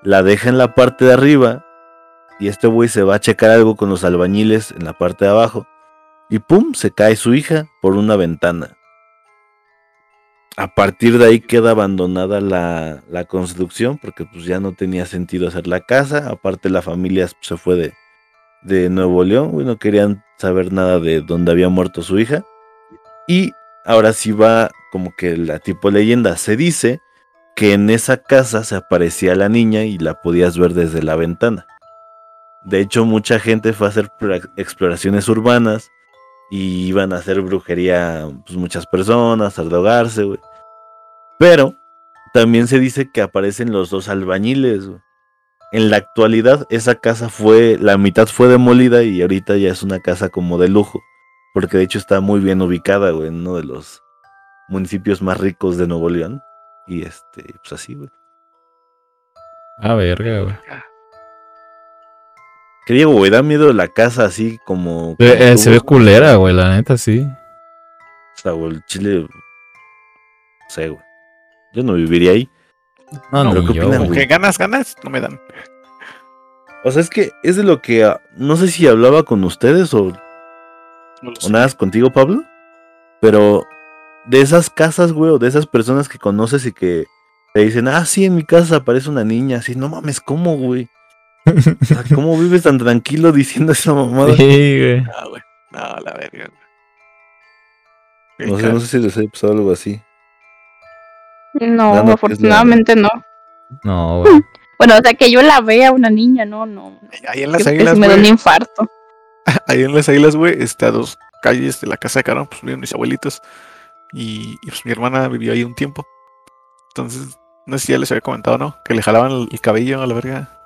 La deja en la parte de arriba y este güey se va a checar algo con los albañiles en la parte de abajo. Y pum, se cae su hija por una ventana. A partir de ahí queda abandonada la, la construcción porque pues ya no tenía sentido hacer la casa. Aparte la familia se fue de, de Nuevo León, güey, no querían saber nada de dónde había muerto su hija. Y ahora sí va como que la tipo leyenda. Se dice que en esa casa se aparecía la niña y la podías ver desde la ventana. De hecho, mucha gente fue a hacer exploraciones urbanas y iban a hacer brujería, pues muchas personas, a drogarse, güey. Pero también se dice que aparecen los dos albañiles. En la actualidad, esa casa fue, la mitad fue demolida y ahorita ya es una casa como de lujo. Porque de hecho está muy bien ubicada, güey, en uno de los municipios más ricos de Nuevo León. Y este, pues así, güey. Ah, verga, güey. Que digo, güey, da miedo la casa así como. Eh, como eh, se ve tuvo- culera, güey, la neta, sí. O sea, güey, el chile. No sé, güey. Yo no viviría ahí. No, Pero ni ¿qué opinan, güey. Ganas, ganas, no me dan. O sea, es que es de lo que. ah, No sé si hablaba con ustedes o, No o nada más contigo, Pablo. Pero de esas casas, güey, o de esas personas que conoces y que te dicen, ah, sí, en mi casa aparece una niña. Así, no mames, ¿cómo, güey? O sea, ¿Cómo vives tan tranquilo diciendo esa mamada? Sí, güey. No, güey. No, la verga, güey. No sé, no sé si les he pasado algo así. No, Dando, ¿qué es la- afortunadamente no. No, güey. Bueno, o sea, que yo la vea una niña, no, no. Ahí en las que águilas, me da un infarto. Ahí en las águilas, güey, este, a dos calles de la casa de Carón, pues vivían mis abuelitos. Y, y, pues mi hermana vivió ahí un tiempo. Entonces, no sé si ya les había comentado, ¿no? Que le jalaban el, el cabello a la verga.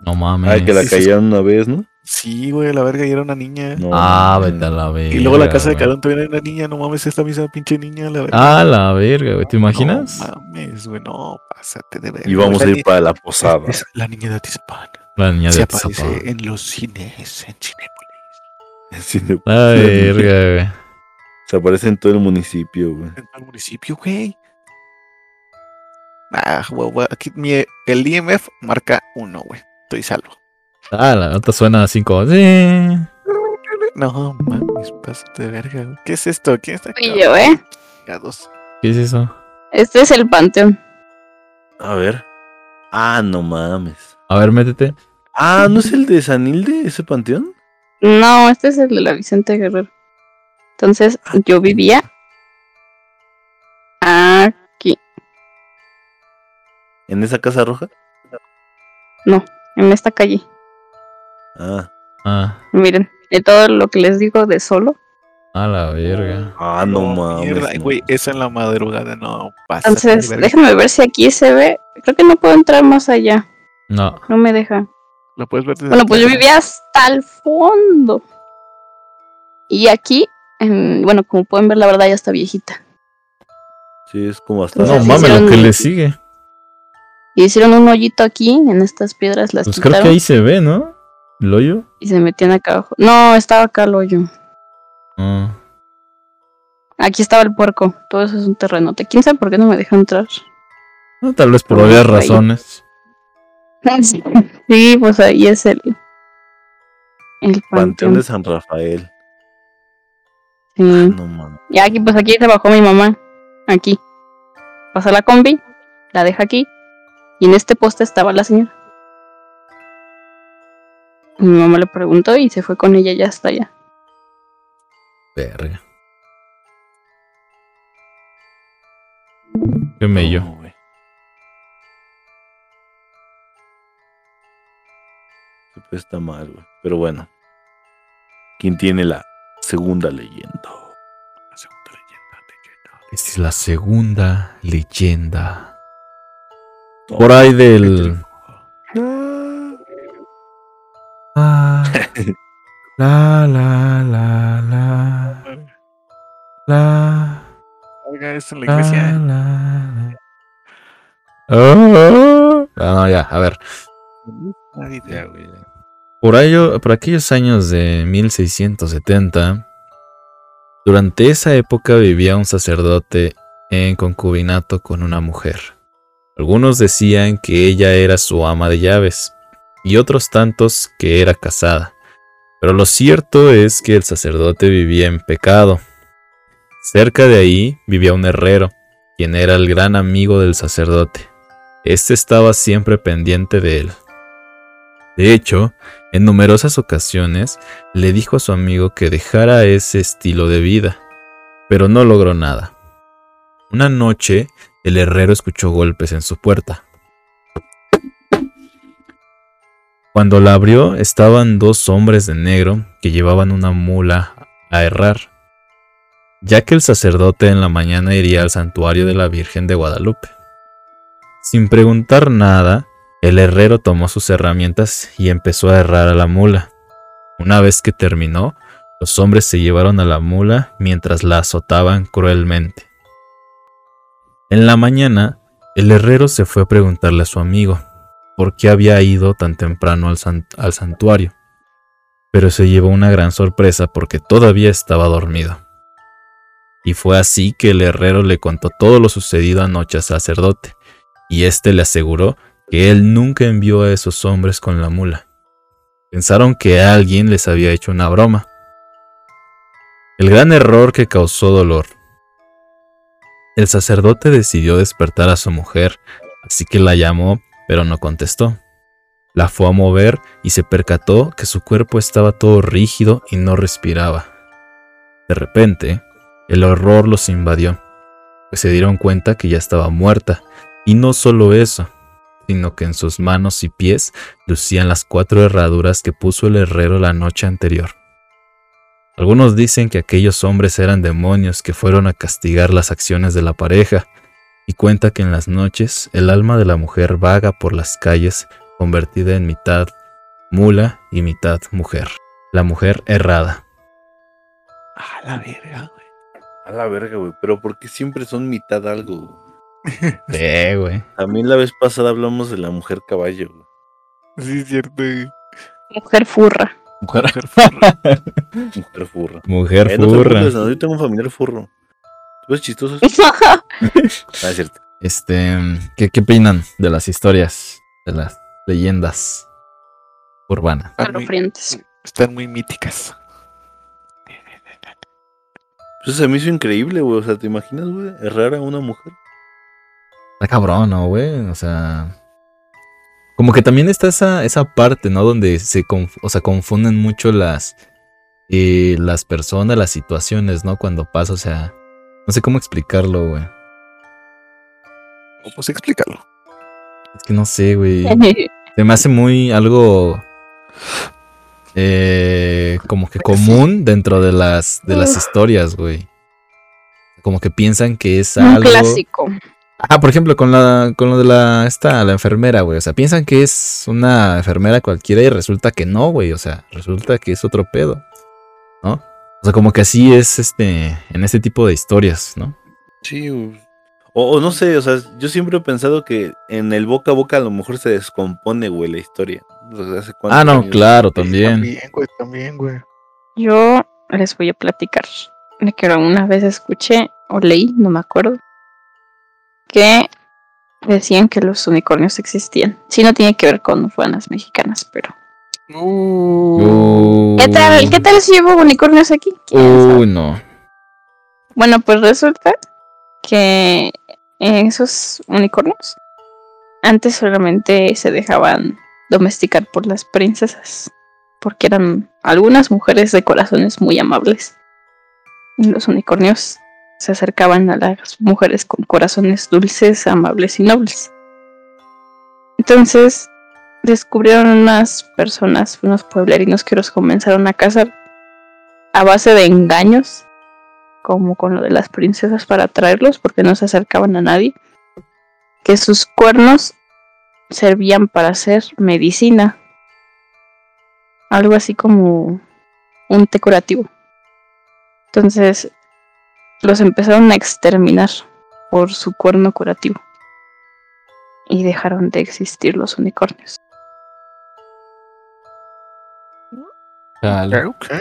No mames. Ay, que la sí, sí, callaron una vez, ¿no? Sí, güey, la verga, y era una niña. No, Ah, vete a la verga. y luego la casa de. Carón también era una niña, no mames, esta misma pinche niña, la verga. Ah, la verga, güey. ¿Te imaginas? No mames, güey, no, pásate de verga. Y vamos a ir para la posada. es- La niña de Atizapán. La niña Se de aparece Atizapán. en los cines, en Cinépolis. Sí, de- La verga, güey. Se aparece en todo el municipio, güey. En el municipio, güey. Ah, güey, güey, aquí mi, el IMF marca uno, güey. Estoy salvo. Ah, la nota suena así como. Sí. No, mames, pásate de verga. ¿Qué es esto? ¿Quién está Fui yo, ¿eh? ¿Qué es eso? Este es el panteón. A ver. Ah, no mames. A ver, métete. Ah, ¿no es el de Sanilde, ese panteón? No, este es el de la Vicente Guerrero. Entonces, yo vivía aquí, ¿En esa casa roja? en esta calle. Ah, Ah, Miren, de todo lo que les digo de solo. a la verga. ah, no, mames. Mierda, no. güey, esa en la madrugada, no, pásate Entonces, déjame ver si aquí se ve. Creo que no puedo entrar más allá. No. No me deja. Lo puedes ver desde Bueno, pues yo vivía hasta el fondo. Y aquí, en- bueno, como pueden ver, la verdad ya está viejita. Sí, es como hasta. No Entonces, mames, lo que le sigue. Y hicieron un hoyito aquí, en estas piedras las Pues creo que ahí se ve, ¿no? El hoyo. y se metían acá abajo. No, estaba acá el hoyo. Ah. Aquí estaba el puerco. Todo eso es un terrenote. ¿Quién sabe por qué no me deja entrar? No, tal vez por varias razones. Sí, pues ahí es el. El Panteón panteón. de San Rafael. Sí. No mames. Y aquí, pues aquí se bajó mi mamá. Aquí. Pasa la combi, la deja aquí. Y en este poste estaba la señora. Mi mamá le preguntó y se fue con ella ya hasta allá. Verga. Qué mello. Pues está mal, güey. Pero bueno. ¿Quién tiene la segunda leyenda? La segunda leyenda, leyenda. Esta es la segunda leyenda. Por ahí del. la, la, la, la. La. Oiga, esto en la la, iglesia. la, la. Ah, ah, no, ya, a ver. Por, ello, por aquellos años de 1670, durante esa época vivía un sacerdote en concubinato con una mujer. Algunos decían que ella era su ama de llaves y otros tantos que era casada. Pero lo cierto es que el sacerdote vivía en pecado. Cerca de ahí vivía un herrero, quien era el gran amigo del sacerdote. Este estaba siempre pendiente de él. De hecho, en numerosas ocasiones le dijo a su amigo que dejara ese estilo de vida, pero no logró nada. Una noche, el herrero escuchó golpes en su puerta. Cuando la abrió, estaban dos hombres de negro que llevaban una mula a errar, ya que el sacerdote en la mañana iría al santuario de la Virgen de Guadalupe. Sin preguntar nada, el herrero tomó sus herramientas y empezó a herrar a la mula. Una vez que terminó, los hombres se llevaron a la mula mientras la azotaban cruelmente. En la mañana, el herrero se fue a preguntarle a su amigo por qué había ido tan temprano al, san- al santuario, pero se llevó una gran sorpresa porque todavía estaba dormido. Y fue así que el herrero le contó todo lo sucedido anoche al sacerdote, y éste le aseguró que él nunca envió a esos hombres con la mula. Pensaron que alguien les había hecho una broma. El gran error que causó dolor. El sacerdote decidió despertar a su mujer, así que la llamó, pero no contestó. La fue a mover y se percató que su cuerpo estaba todo rígido y no respiraba. De repente, el horror los invadió, pues se dieron cuenta que ya estaba muerta, y no solo eso, sino que en sus manos y pies lucían las cuatro herraduras que puso el herrero la noche anterior. Algunos dicen que aquellos hombres eran demonios que fueron a castigar las acciones de la pareja, y cuenta que en las noches el alma de la mujer vaga por las calles convertida en mitad mula y mitad mujer. La mujer errada. A la verga, güey. A la verga, güey. Pero ¿por qué siempre son mitad algo? güey? Sí, güey. También la vez pasada hablamos de la mujer caballo, güey. Sí, es cierto. güey. Mujer furra. Mujer, Mujer furra. Mujer furra. mujer Eh, no furra. preocupes, no, yo tengo un familiar furro. ¿Tú ves chistoso? eso? Ah, es cierto. Este, ¿qué, ¿qué opinan de las historias, de las leyendas urbanas? Están muy, están muy míticas. Pues se me hizo increíble, güey. O sea, ¿te imaginas, güey? Errar a una mujer. Está cabrón, ¿no, güey? O sea. Como que también está esa, esa parte, ¿no? Donde se conf- o sea, confunden mucho las. eh, las personas, las situaciones, ¿no? Cuando pasa, o sea. No sé cómo explicarlo, güey. Pues explícalo. Es que no sé, güey. Se me hace muy algo. eh, como que común dentro de las, de las historias, güey. Como que piensan que es Un algo. clásico. Ah, por ejemplo, con la, con lo de la, esta, la enfermera, güey. O sea, piensan que es una enfermera cualquiera y resulta que no, güey. O sea, resulta que es otro pedo. ¿No? O sea, como que así es este, en este tipo de historias, ¿no? Sí, güey. O, o no sé, o sea, yo siempre he pensado que en el boca a boca a lo mejor se descompone, güey, la historia. O sea, ¿hace cuántos Ah, no, años? claro, también. También, güey, también, güey. Yo les voy a platicar de que una vez escuché o leí, no me acuerdo, que decían que los unicornios existían. Sí, no tiene que ver con urbanas mexicanas, pero. Uh, ¿Qué tal? ¿Qué tal si llevo unicornios aquí? Uy, no. Bueno, pues resulta que esos unicornios antes solamente se dejaban domesticar por las princesas, porque eran algunas mujeres de corazones muy amables. Y los unicornios se acercaban a las mujeres con corazones dulces, amables y nobles. Entonces descubrieron unas personas, unos pueblerinos que los comenzaron a cazar a base de engaños como con lo de las princesas para atraerlos, porque no se acercaban a nadie, que sus cuernos servían para hacer medicina. Algo así como un té curativo. Entonces los empezaron a exterminar por su cuerno curativo. Y dejaron de existir los unicornios. Chale. Ok, ok.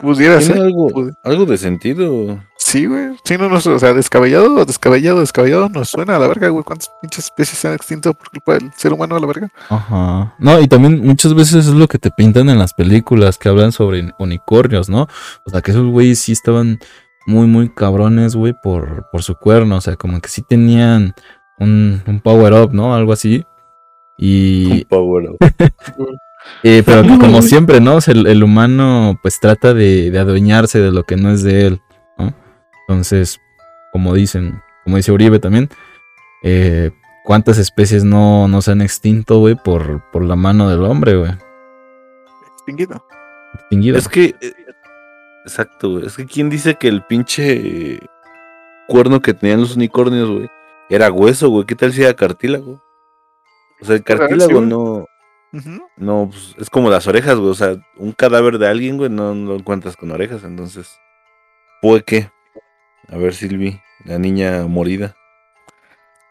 Pudiera Tiene ser. algo, algo de sentido. Sí, güey. Sí, no, no, o sea, descabellado, descabellado, descabellado, nos suena a la verga, güey. ¿Cuántas pinches especies se han extinto por culpa del ser humano a la verga? Ajá. No, y también muchas veces es lo que te pintan en las películas que hablan sobre unicornios, ¿no? O sea, que esos güeyes sí estaban muy, muy cabrones, güey, por, por su cuerno. O sea, como que sí tenían un, un power up, ¿no? Algo así. Y, Un power up. eh, pero que como siempre, ¿no? O sea, el, el humano pues trata de, de adueñarse de lo que no es de él, ¿no? Entonces, como dicen, como dice Uribe también, eh, ¿cuántas especies no, no se han extinto, güey, por, por la mano del hombre, güey? Extinguido. Extinguido. Es que. eh, Exacto, güey. Es que quién dice que el pinche cuerno que tenían los unicornios, güey, era hueso, güey. ¿Qué tal si era cartílago? O sea, el haber cartílago sido. No. No, pues, es como las orejas, güey. O sea, un cadáver de alguien, güey, no, no lo encuentras con orejas. Entonces, puede que. A ver, Silvi, la niña morida.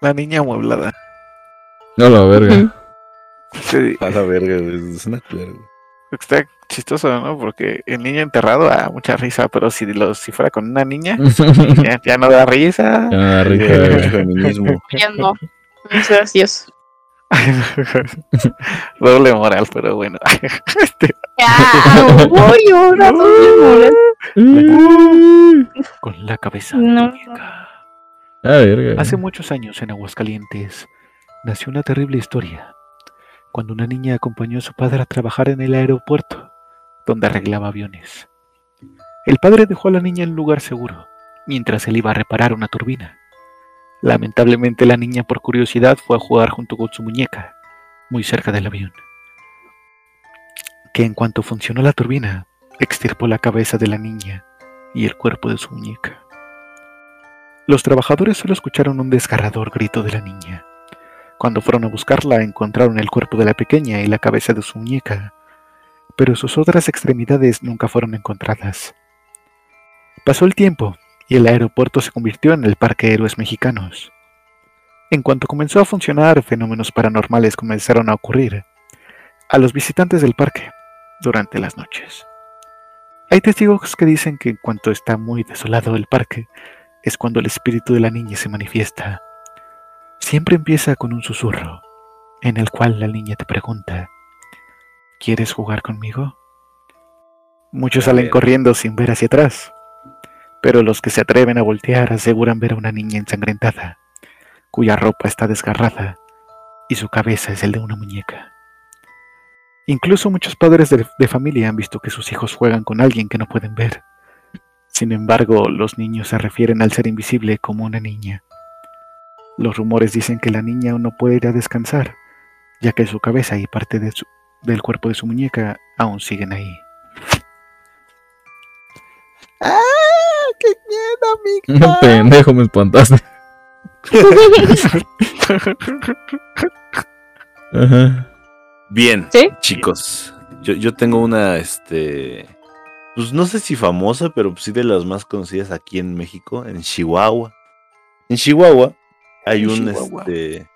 La niña amueblada. No, la verga. Sí, A la verga, güey. Es una culera, güey. está chistoso, ¿no? Porque el niño enterrado, ah, mucha risa, pero si, lo, si fuera con una niña, ya, ya no da risa. Ya me da risa, Eh. Ya no. Es gracioso. Doble moral, pero bueno. Este, Ya, voy ahora, doble moral. con la cabeza No. Ah. Hace muchos años en Aguascalientes nació una terrible historia, cuando una niña acompañó a su padre a trabajar en el aeropuerto, donde arreglaba aviones. El padre dejó a la niña en un lugar seguro, mientras él iba a reparar una turbina. Lamentablemente la niña por curiosidad fue a jugar junto con su muñeca, muy cerca del avión. Que en cuanto funcionó la turbina, extirpó la cabeza de la niña y el cuerpo de su muñeca. Los trabajadores solo escucharon un desgarrador grito de la niña. Cuando fueron a buscarla, encontraron el cuerpo de la pequeña y la cabeza de su muñeca, pero sus otras extremidades nunca fueron encontradas. Pasó el tiempo y el aeropuerto se convirtió en el Parque de Héroes Mexicanos. En cuanto comenzó a funcionar, fenómenos paranormales comenzaron a ocurrir a los visitantes del parque durante las noches. Hay testigos que dicen que en cuanto está muy desolado el parque, es cuando el espíritu de la niña se manifiesta. Siempre empieza con un susurro, en el cual la niña te pregunta, ¿quieres jugar conmigo? Muchos salen corriendo sin ver hacia atrás, pero los que se atreven a voltear aseguran ver a una niña ensangrentada, cuya ropa está desgarrada y su cabeza es el de una muñeca. Incluso muchos padres de, familia han visto que sus hijos juegan con alguien que no pueden ver. Sin embargo, los niños se refieren al ser invisible como una niña. Los rumores dicen que la niña no puede ir a descansar, ya que su cabeza y parte del cuerpo de su muñeca aún siguen ahí. ¡Ah! ¡Qué miedo, No, pendejo, me espantaste. Ajá. Bien, ¿Sí? chicos. Yo, yo tengo una, este. Pues no sé si famosa, pero sí de las más conocidas aquí en México, en Chihuahua. En Chihuahua hay En un, Chihuahua. este.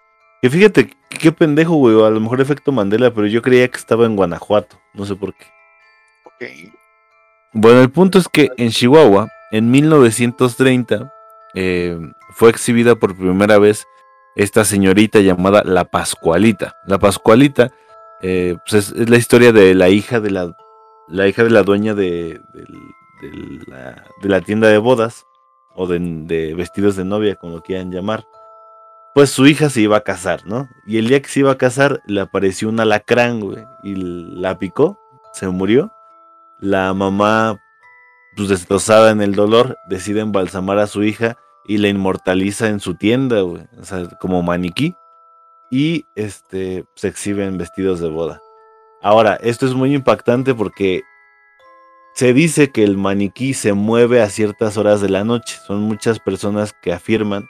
Que fíjate, qué, pendejo, güey. A lo mejor efecto Mandela, pero yo creía que estaba en Guanajuato. No sé por qué. Ok. Bueno, el punto es que en Chihuahua, en 1930, eh, fue exhibida por primera vez esta señorita llamada La Pascualita. La Pascualita eh, pues es, la historia de la hija de la, la hija de la dueña de, de la, de la tienda de bodas o de, de vestidos de novia, como lo quieran llamar. Pues su hija se iba a casar, ¿no? Y el día que se iba a casar le apareció un alacrán, güey, y la picó, se murió. La mamá, pues destrozada en el dolor, decide embalsamar a su hija y la inmortaliza en su tienda, como maniquí. Y este se exhiben vestidos de boda. Ahora, esto es muy impactante porque Se dice que el maniquí se mueve a ciertas horas de la noche. Son muchas personas que afirman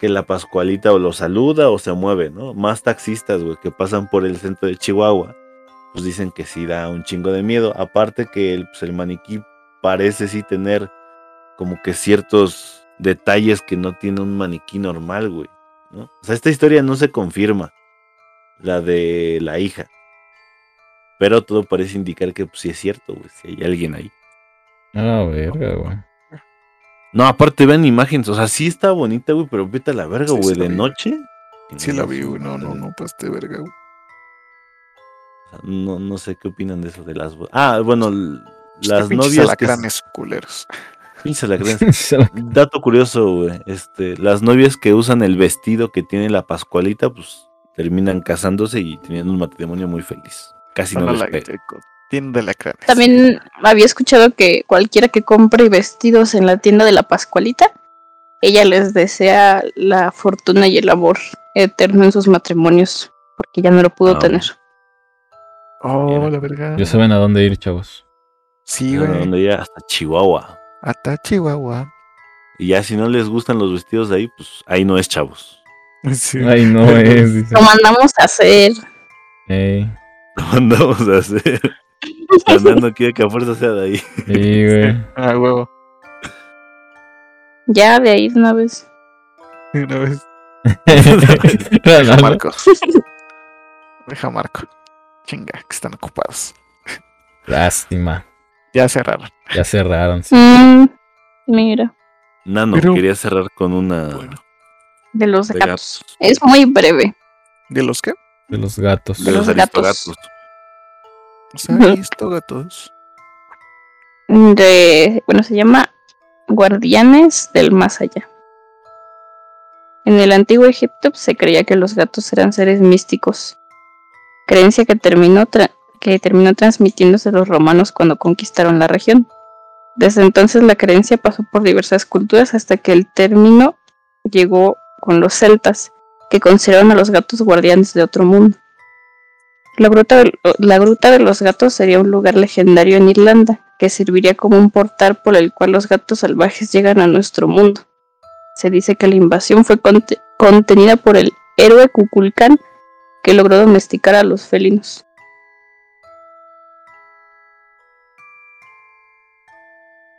que la Pascualita o lo saluda o se mueve, ¿no? Más taxistas, güey, que pasan por el centro de Chihuahua, pues dicen que sí da un chingo de miedo. Aparte que el, pues, el maniquí parece sí tener como que ciertos detalles que no tiene un maniquí normal, güey. ¿no? O sea, esta historia no se confirma, la de la hija. Pero todo parece indicar que pues, sí es cierto, güey, si hay alguien ahí. Ah, verga, güey. No, aparte vean imágenes, o sea, sí está bonita, güey, pero vete a la verga, güey, sí de vi. noche. Sí la vi, güey. No, no, no, pues de verga, güey. No, no sé qué opinan de eso de las... Ah, bueno, las novias que... alacranes culeros. Pinches alacranes. Dato curioso, güey. Este, las novias que usan el vestido que tiene la Pascualita, pues terminan casándose y teniendo un matrimonio muy feliz. Casi Son no les pega. Tienen de alacranes. También había escuchado que cualquiera que compre vestidos en la tienda de la Pascualita, ella les desea la fortuna y el amor eterno en sus matrimonios, porque ya no lo pudo Ah, tener. Oh, Mira. la verga. Ya saben a dónde ir, chavos. Sí, güey. donde ya hasta Chihuahua. Hasta Chihuahua. Y ya si no les gustan los vestidos de ahí, pues ahí no es, chavos. Sí. Ay, no es. dice. Lo mandamos a hacer. Ey, Lo mandamos a hacer. Fernando quiere que a fuerza sea de ahí. sí, güey. Ah, huevo. Ya de ahí de una vez. De Una vez. Deja. Marco. Deja Marco. Chinga, que están ocupados. Lástima. Ya cerraron. Ya cerraron. sí. Mm, mira, Nano, Pero- quería cerrar con una Bueno. de los de gatos. gatos. Es muy breve. ¿De los qué? De los gatos. De De los los gatos. listo, gatos. De, bueno, se llama Guardianes del Más Allá. En el antiguo Egipto se creía que los gatos eran seres místicos, creencia que terminó, tra- que terminó transmitiéndose a los romanos cuando conquistaron la región. Desde entonces la creencia pasó por diversas culturas hasta que el término llegó con los celtas, que consideraron a los gatos guardianes de otro mundo. La gruta, de los gatos sería un lugar legendario en Irlanda, que serviría como un portal por el cual los gatos salvajes llegan a nuestro mundo. Se dice que la invasión fue conte- contenida por el héroe Kukulkan, que logró domesticar a los felinos.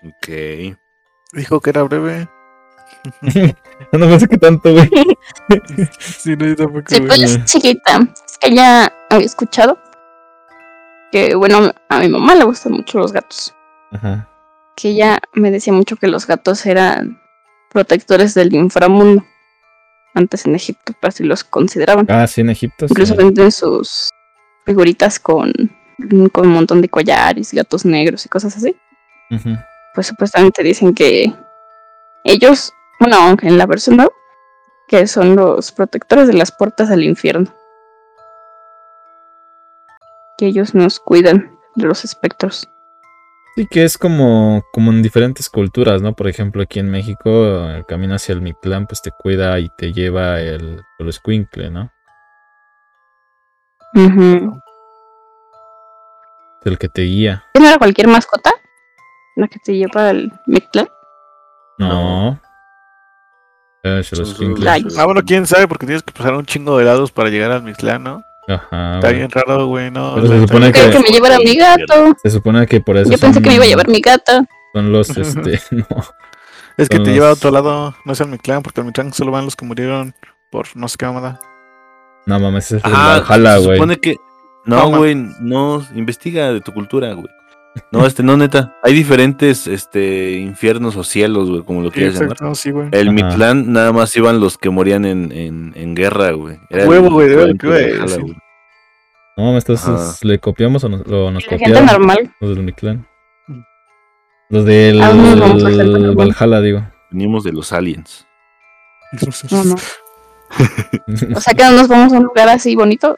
Ok. Dijo que era breve. No me sé qué tanto, güey. Sí, no, yo tampoco, Sí, pues es chiquita. Es que ella había escuchado que, bueno, a mi mamá le gustan mucho los gatos. Ajá. Que ella me decía mucho que los gatos eran protectores del inframundo. Antes en Egipto, pues así los consideraban. Ah, sí, en Egipto. sí. Incluso venden sus figuritas con, con un montón de collares, gatos negros y cosas así. Ujú. Pues supuestamente dicen que ellos, bueno, en la versión nueva, que son los protectores de las puertas al infierno. Que ellos nos cuidan de los espectros. Sí, que es como, como en diferentes culturas, ¿no? Por ejemplo, aquí en México, el camino hacia el Mictlán, pues te cuida y te lleva el, el escuincle, ¿no? Ujú. El que te guía. ¿No era cualquier mascota? La que te lleva al Mictlán. No. Ay. Ah, bueno, quién sabe, porque tienes que pasar un chingo de lados para llegar al Mixlán, ¿no? Ajá. Está bien raro, güey, ¿no? Pero se O sea, supone bien- que me llevara mi gato. Se supone que por eso Yo pensé son, que me iba a llevar mi gata. son los, este, no. Es que son te lleva a otro lado, no es al Mictlán, porque al Mictlán solo van los que murieron por no sé qué mamada. No mames, es el Ah, Valhalla, se güey. supone que. No, güey, no, investiga de tu cultura, güey. No, este, no, neta. Hay diferentes este, infiernos o cielos, güey, como lo Sí, quieras llamar. sí, güey. El Ajá. Mitlán nada más iban los que morían en, en, en guerra, güey. Era Huevo, el güey, de decir. güey. No entonces le copiamos o nos, o nos La gente normal. los del Mictlán. Mm. Los del Ah, no, no, normal. Valhalla, digo. Venimos de los aliens. No, no. O sea que no nos vamos a un lugar así bonito.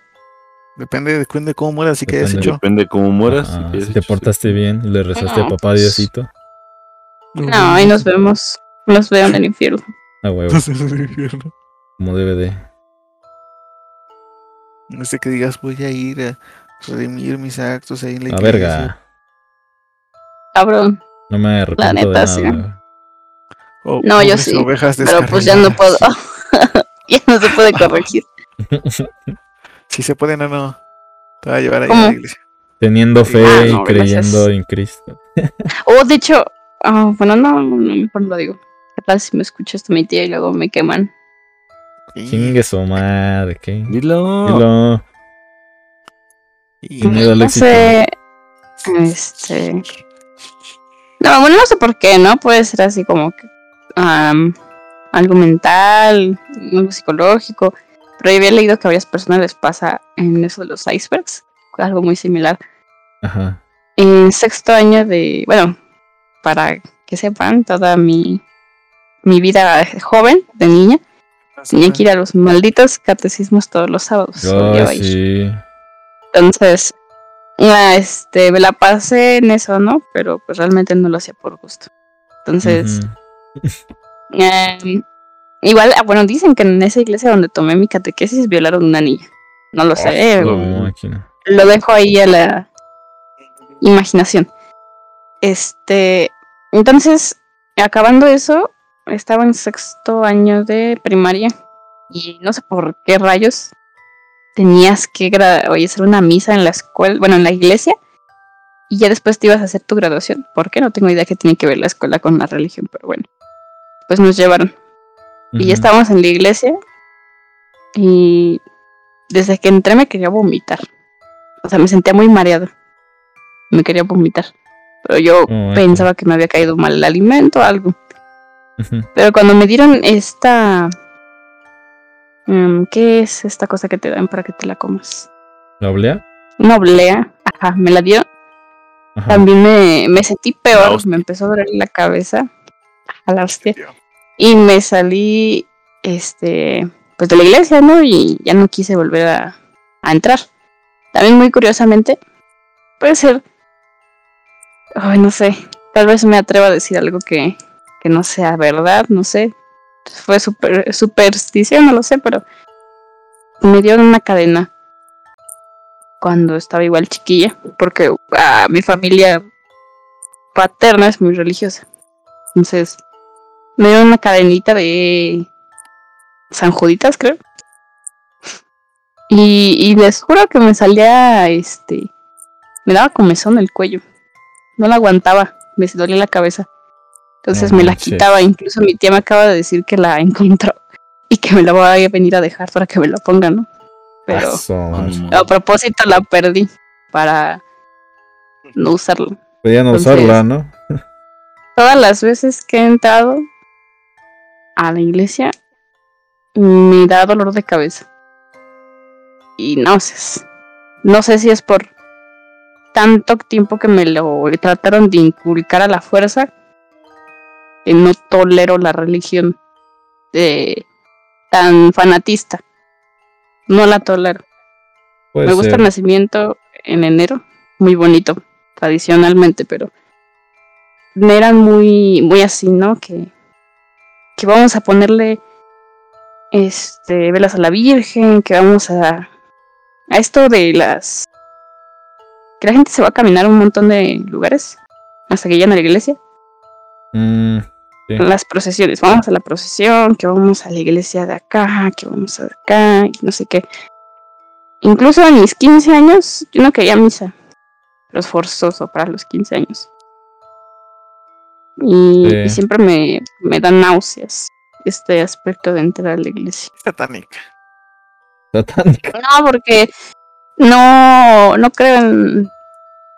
Depende, depende de cómo mueras, así que hayas Depende. hecho. Depende cómo mueras. Si te sí. portaste bien y le rezaste a No, papá pues- Diosito. No, ahí nos vemos. Nos veo en el infierno. A huevo, como debe de. No sé que digas, voy a ir a redimir mis actos ahí en la La iglesia. verga. cabrón. No me arrepiento neta, de nada. sí. Oh, No, yo sí, Pero pues ya no puedo. ya no se puede corregir. Si se puede, no, no. Te va a llevar ahí a la iglesia. Teniendo fe Ah, y no, creyendo gracias. en Cristo. Oh, de hecho, ah, bueno, no, no, mejor no lo digo. ¿Qué tal si me escucha esto mi tía y luego me queman? Chingue su madre, ¿qué? Dilo. Dilo. y- miedo No sé. Este. No, bueno, no sé por qué, ¿no? Puede ser así como que. algo mental, algo psicológico. Pero yo había leído que a varias personas les pasa en eso de los icebergs. Algo muy similar. Ajá. En sexto año de. Bueno, para que sepan, toda mi. Mi vida joven, de niña, tenía que ir a los malditos catecismos todos los sábados. Sí. Entonces, ah, este, me la pasé en eso, ¿no? Pero pues realmente no lo hacía por gusto. Entonces, igual, ah, bueno, dicen que en esa iglesia donde tomé mi catequesis violaron a una niña. No lo sé, No, lo, dejo ahí a la imaginación. Este, entonces, acabando eso, estaba en sexto año de primaria y no sé por qué rayos tenías que oye, hacer una misa en la escuela, bueno, en la iglesia, y ya después te ibas a hacer tu graduación. ¿Por qué? No tengo idea que tiene que ver la escuela con la religión, pero bueno. Pues nos llevaron. Y ya estábamos en la iglesia. Y desde que entré me quería vomitar. O sea, me sentía muy mareada. Me quería vomitar. Pero yo Oh, pensaba que me había caído mal el alimento o algo. Pero cuando me dieron esta... mm, ¿Qué es esta cosa que te dan para que te la comas? ¿La oblea? Una oblea. Ajá, me la dieron. Ajá. También me, me sentí peor. Me empezó a doler la cabeza. A la hostia. Y me salí, este, pues de la iglesia, ¿no? Y ya no quise volver a, a entrar. También muy curiosamente, puede ser, ay, no sé, tal vez me atreva a decir algo que, que no sea verdad, no sé. Fue super, superstición, no lo sé, pero me dieron una cadena cuando estaba igual chiquilla, porque ah, mi familia paterna es muy religiosa. Entonces, me dieron una cadenita de San Juditas, creo. Y, y les juro que me salía, este, me daba comezón el cuello. No la aguantaba, me dolía la cabeza. Entonces No me la quitaba. Incluso mi tía me acaba de decir que la encontró y que me la voy a venir a dejar para que me la ponga, ¿no? Pero madre. a propósito la perdí para no usarla. Podía no entonces- usarla, ¿no? todas las veces que he entrado a la iglesia me da dolor de cabeza y náuseas. No sé si es por tanto tiempo que me lo trataron de inculcar a la fuerza que no tolero la religión de tan fanatista. No la tolero. Puede me gusta ser. el nacimiento en enero, muy bonito, tradicionalmente, pero eran muy, muy así, ¿no? Que, que vamos a ponerle este velas a la Virgen, que vamos a a esto de las que la gente se va a caminar un montón de lugares hasta que llegan a la iglesia. Mm, Sí. Las procesiones, vamos a la procesión, que vamos a la iglesia de acá, que vamos a acá, y no sé qué. Incluso a mis 15 años, yo no quería misa. Pero es forzoso para los 15 años. Y, Sí. y siempre me, me da náuseas este aspecto de entrar a la iglesia. Satánica. Satánica. No, porque no, no creo en,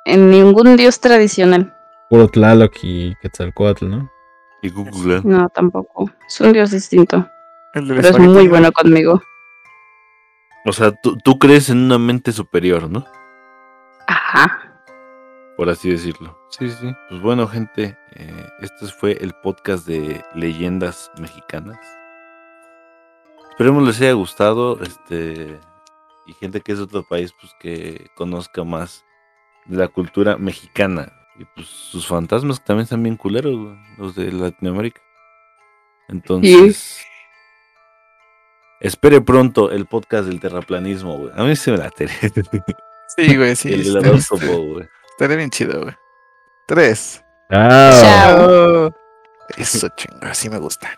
en ningún dios tradicional. Puro Tlaloc y Quetzalcoatl, ¿no? Y Google. No, tampoco. Es un dios distinto. Pero es muy bueno conmigo. O sea, tú, tú crees en una mente superior, ¿no? Ajá. Por así decirlo. Sí, sí. Pues bueno, gente, eh, este fue el podcast de leyendas mexicanas. Esperemos les haya gustado. Este. Y gente que es de otro país, pues que conozca más de la cultura mexicana. Y pues sus fantasmas que también están bien culeros, güey, los de Latinoamérica. Entonces. Espere pronto el podcast del terraplanismo, güey. A mí se me la Sí, güey, sí. el del horóscopo, güey. Estaría bien chido, güey. Tres, Chao. Chao. Eso chingo, así me gusta.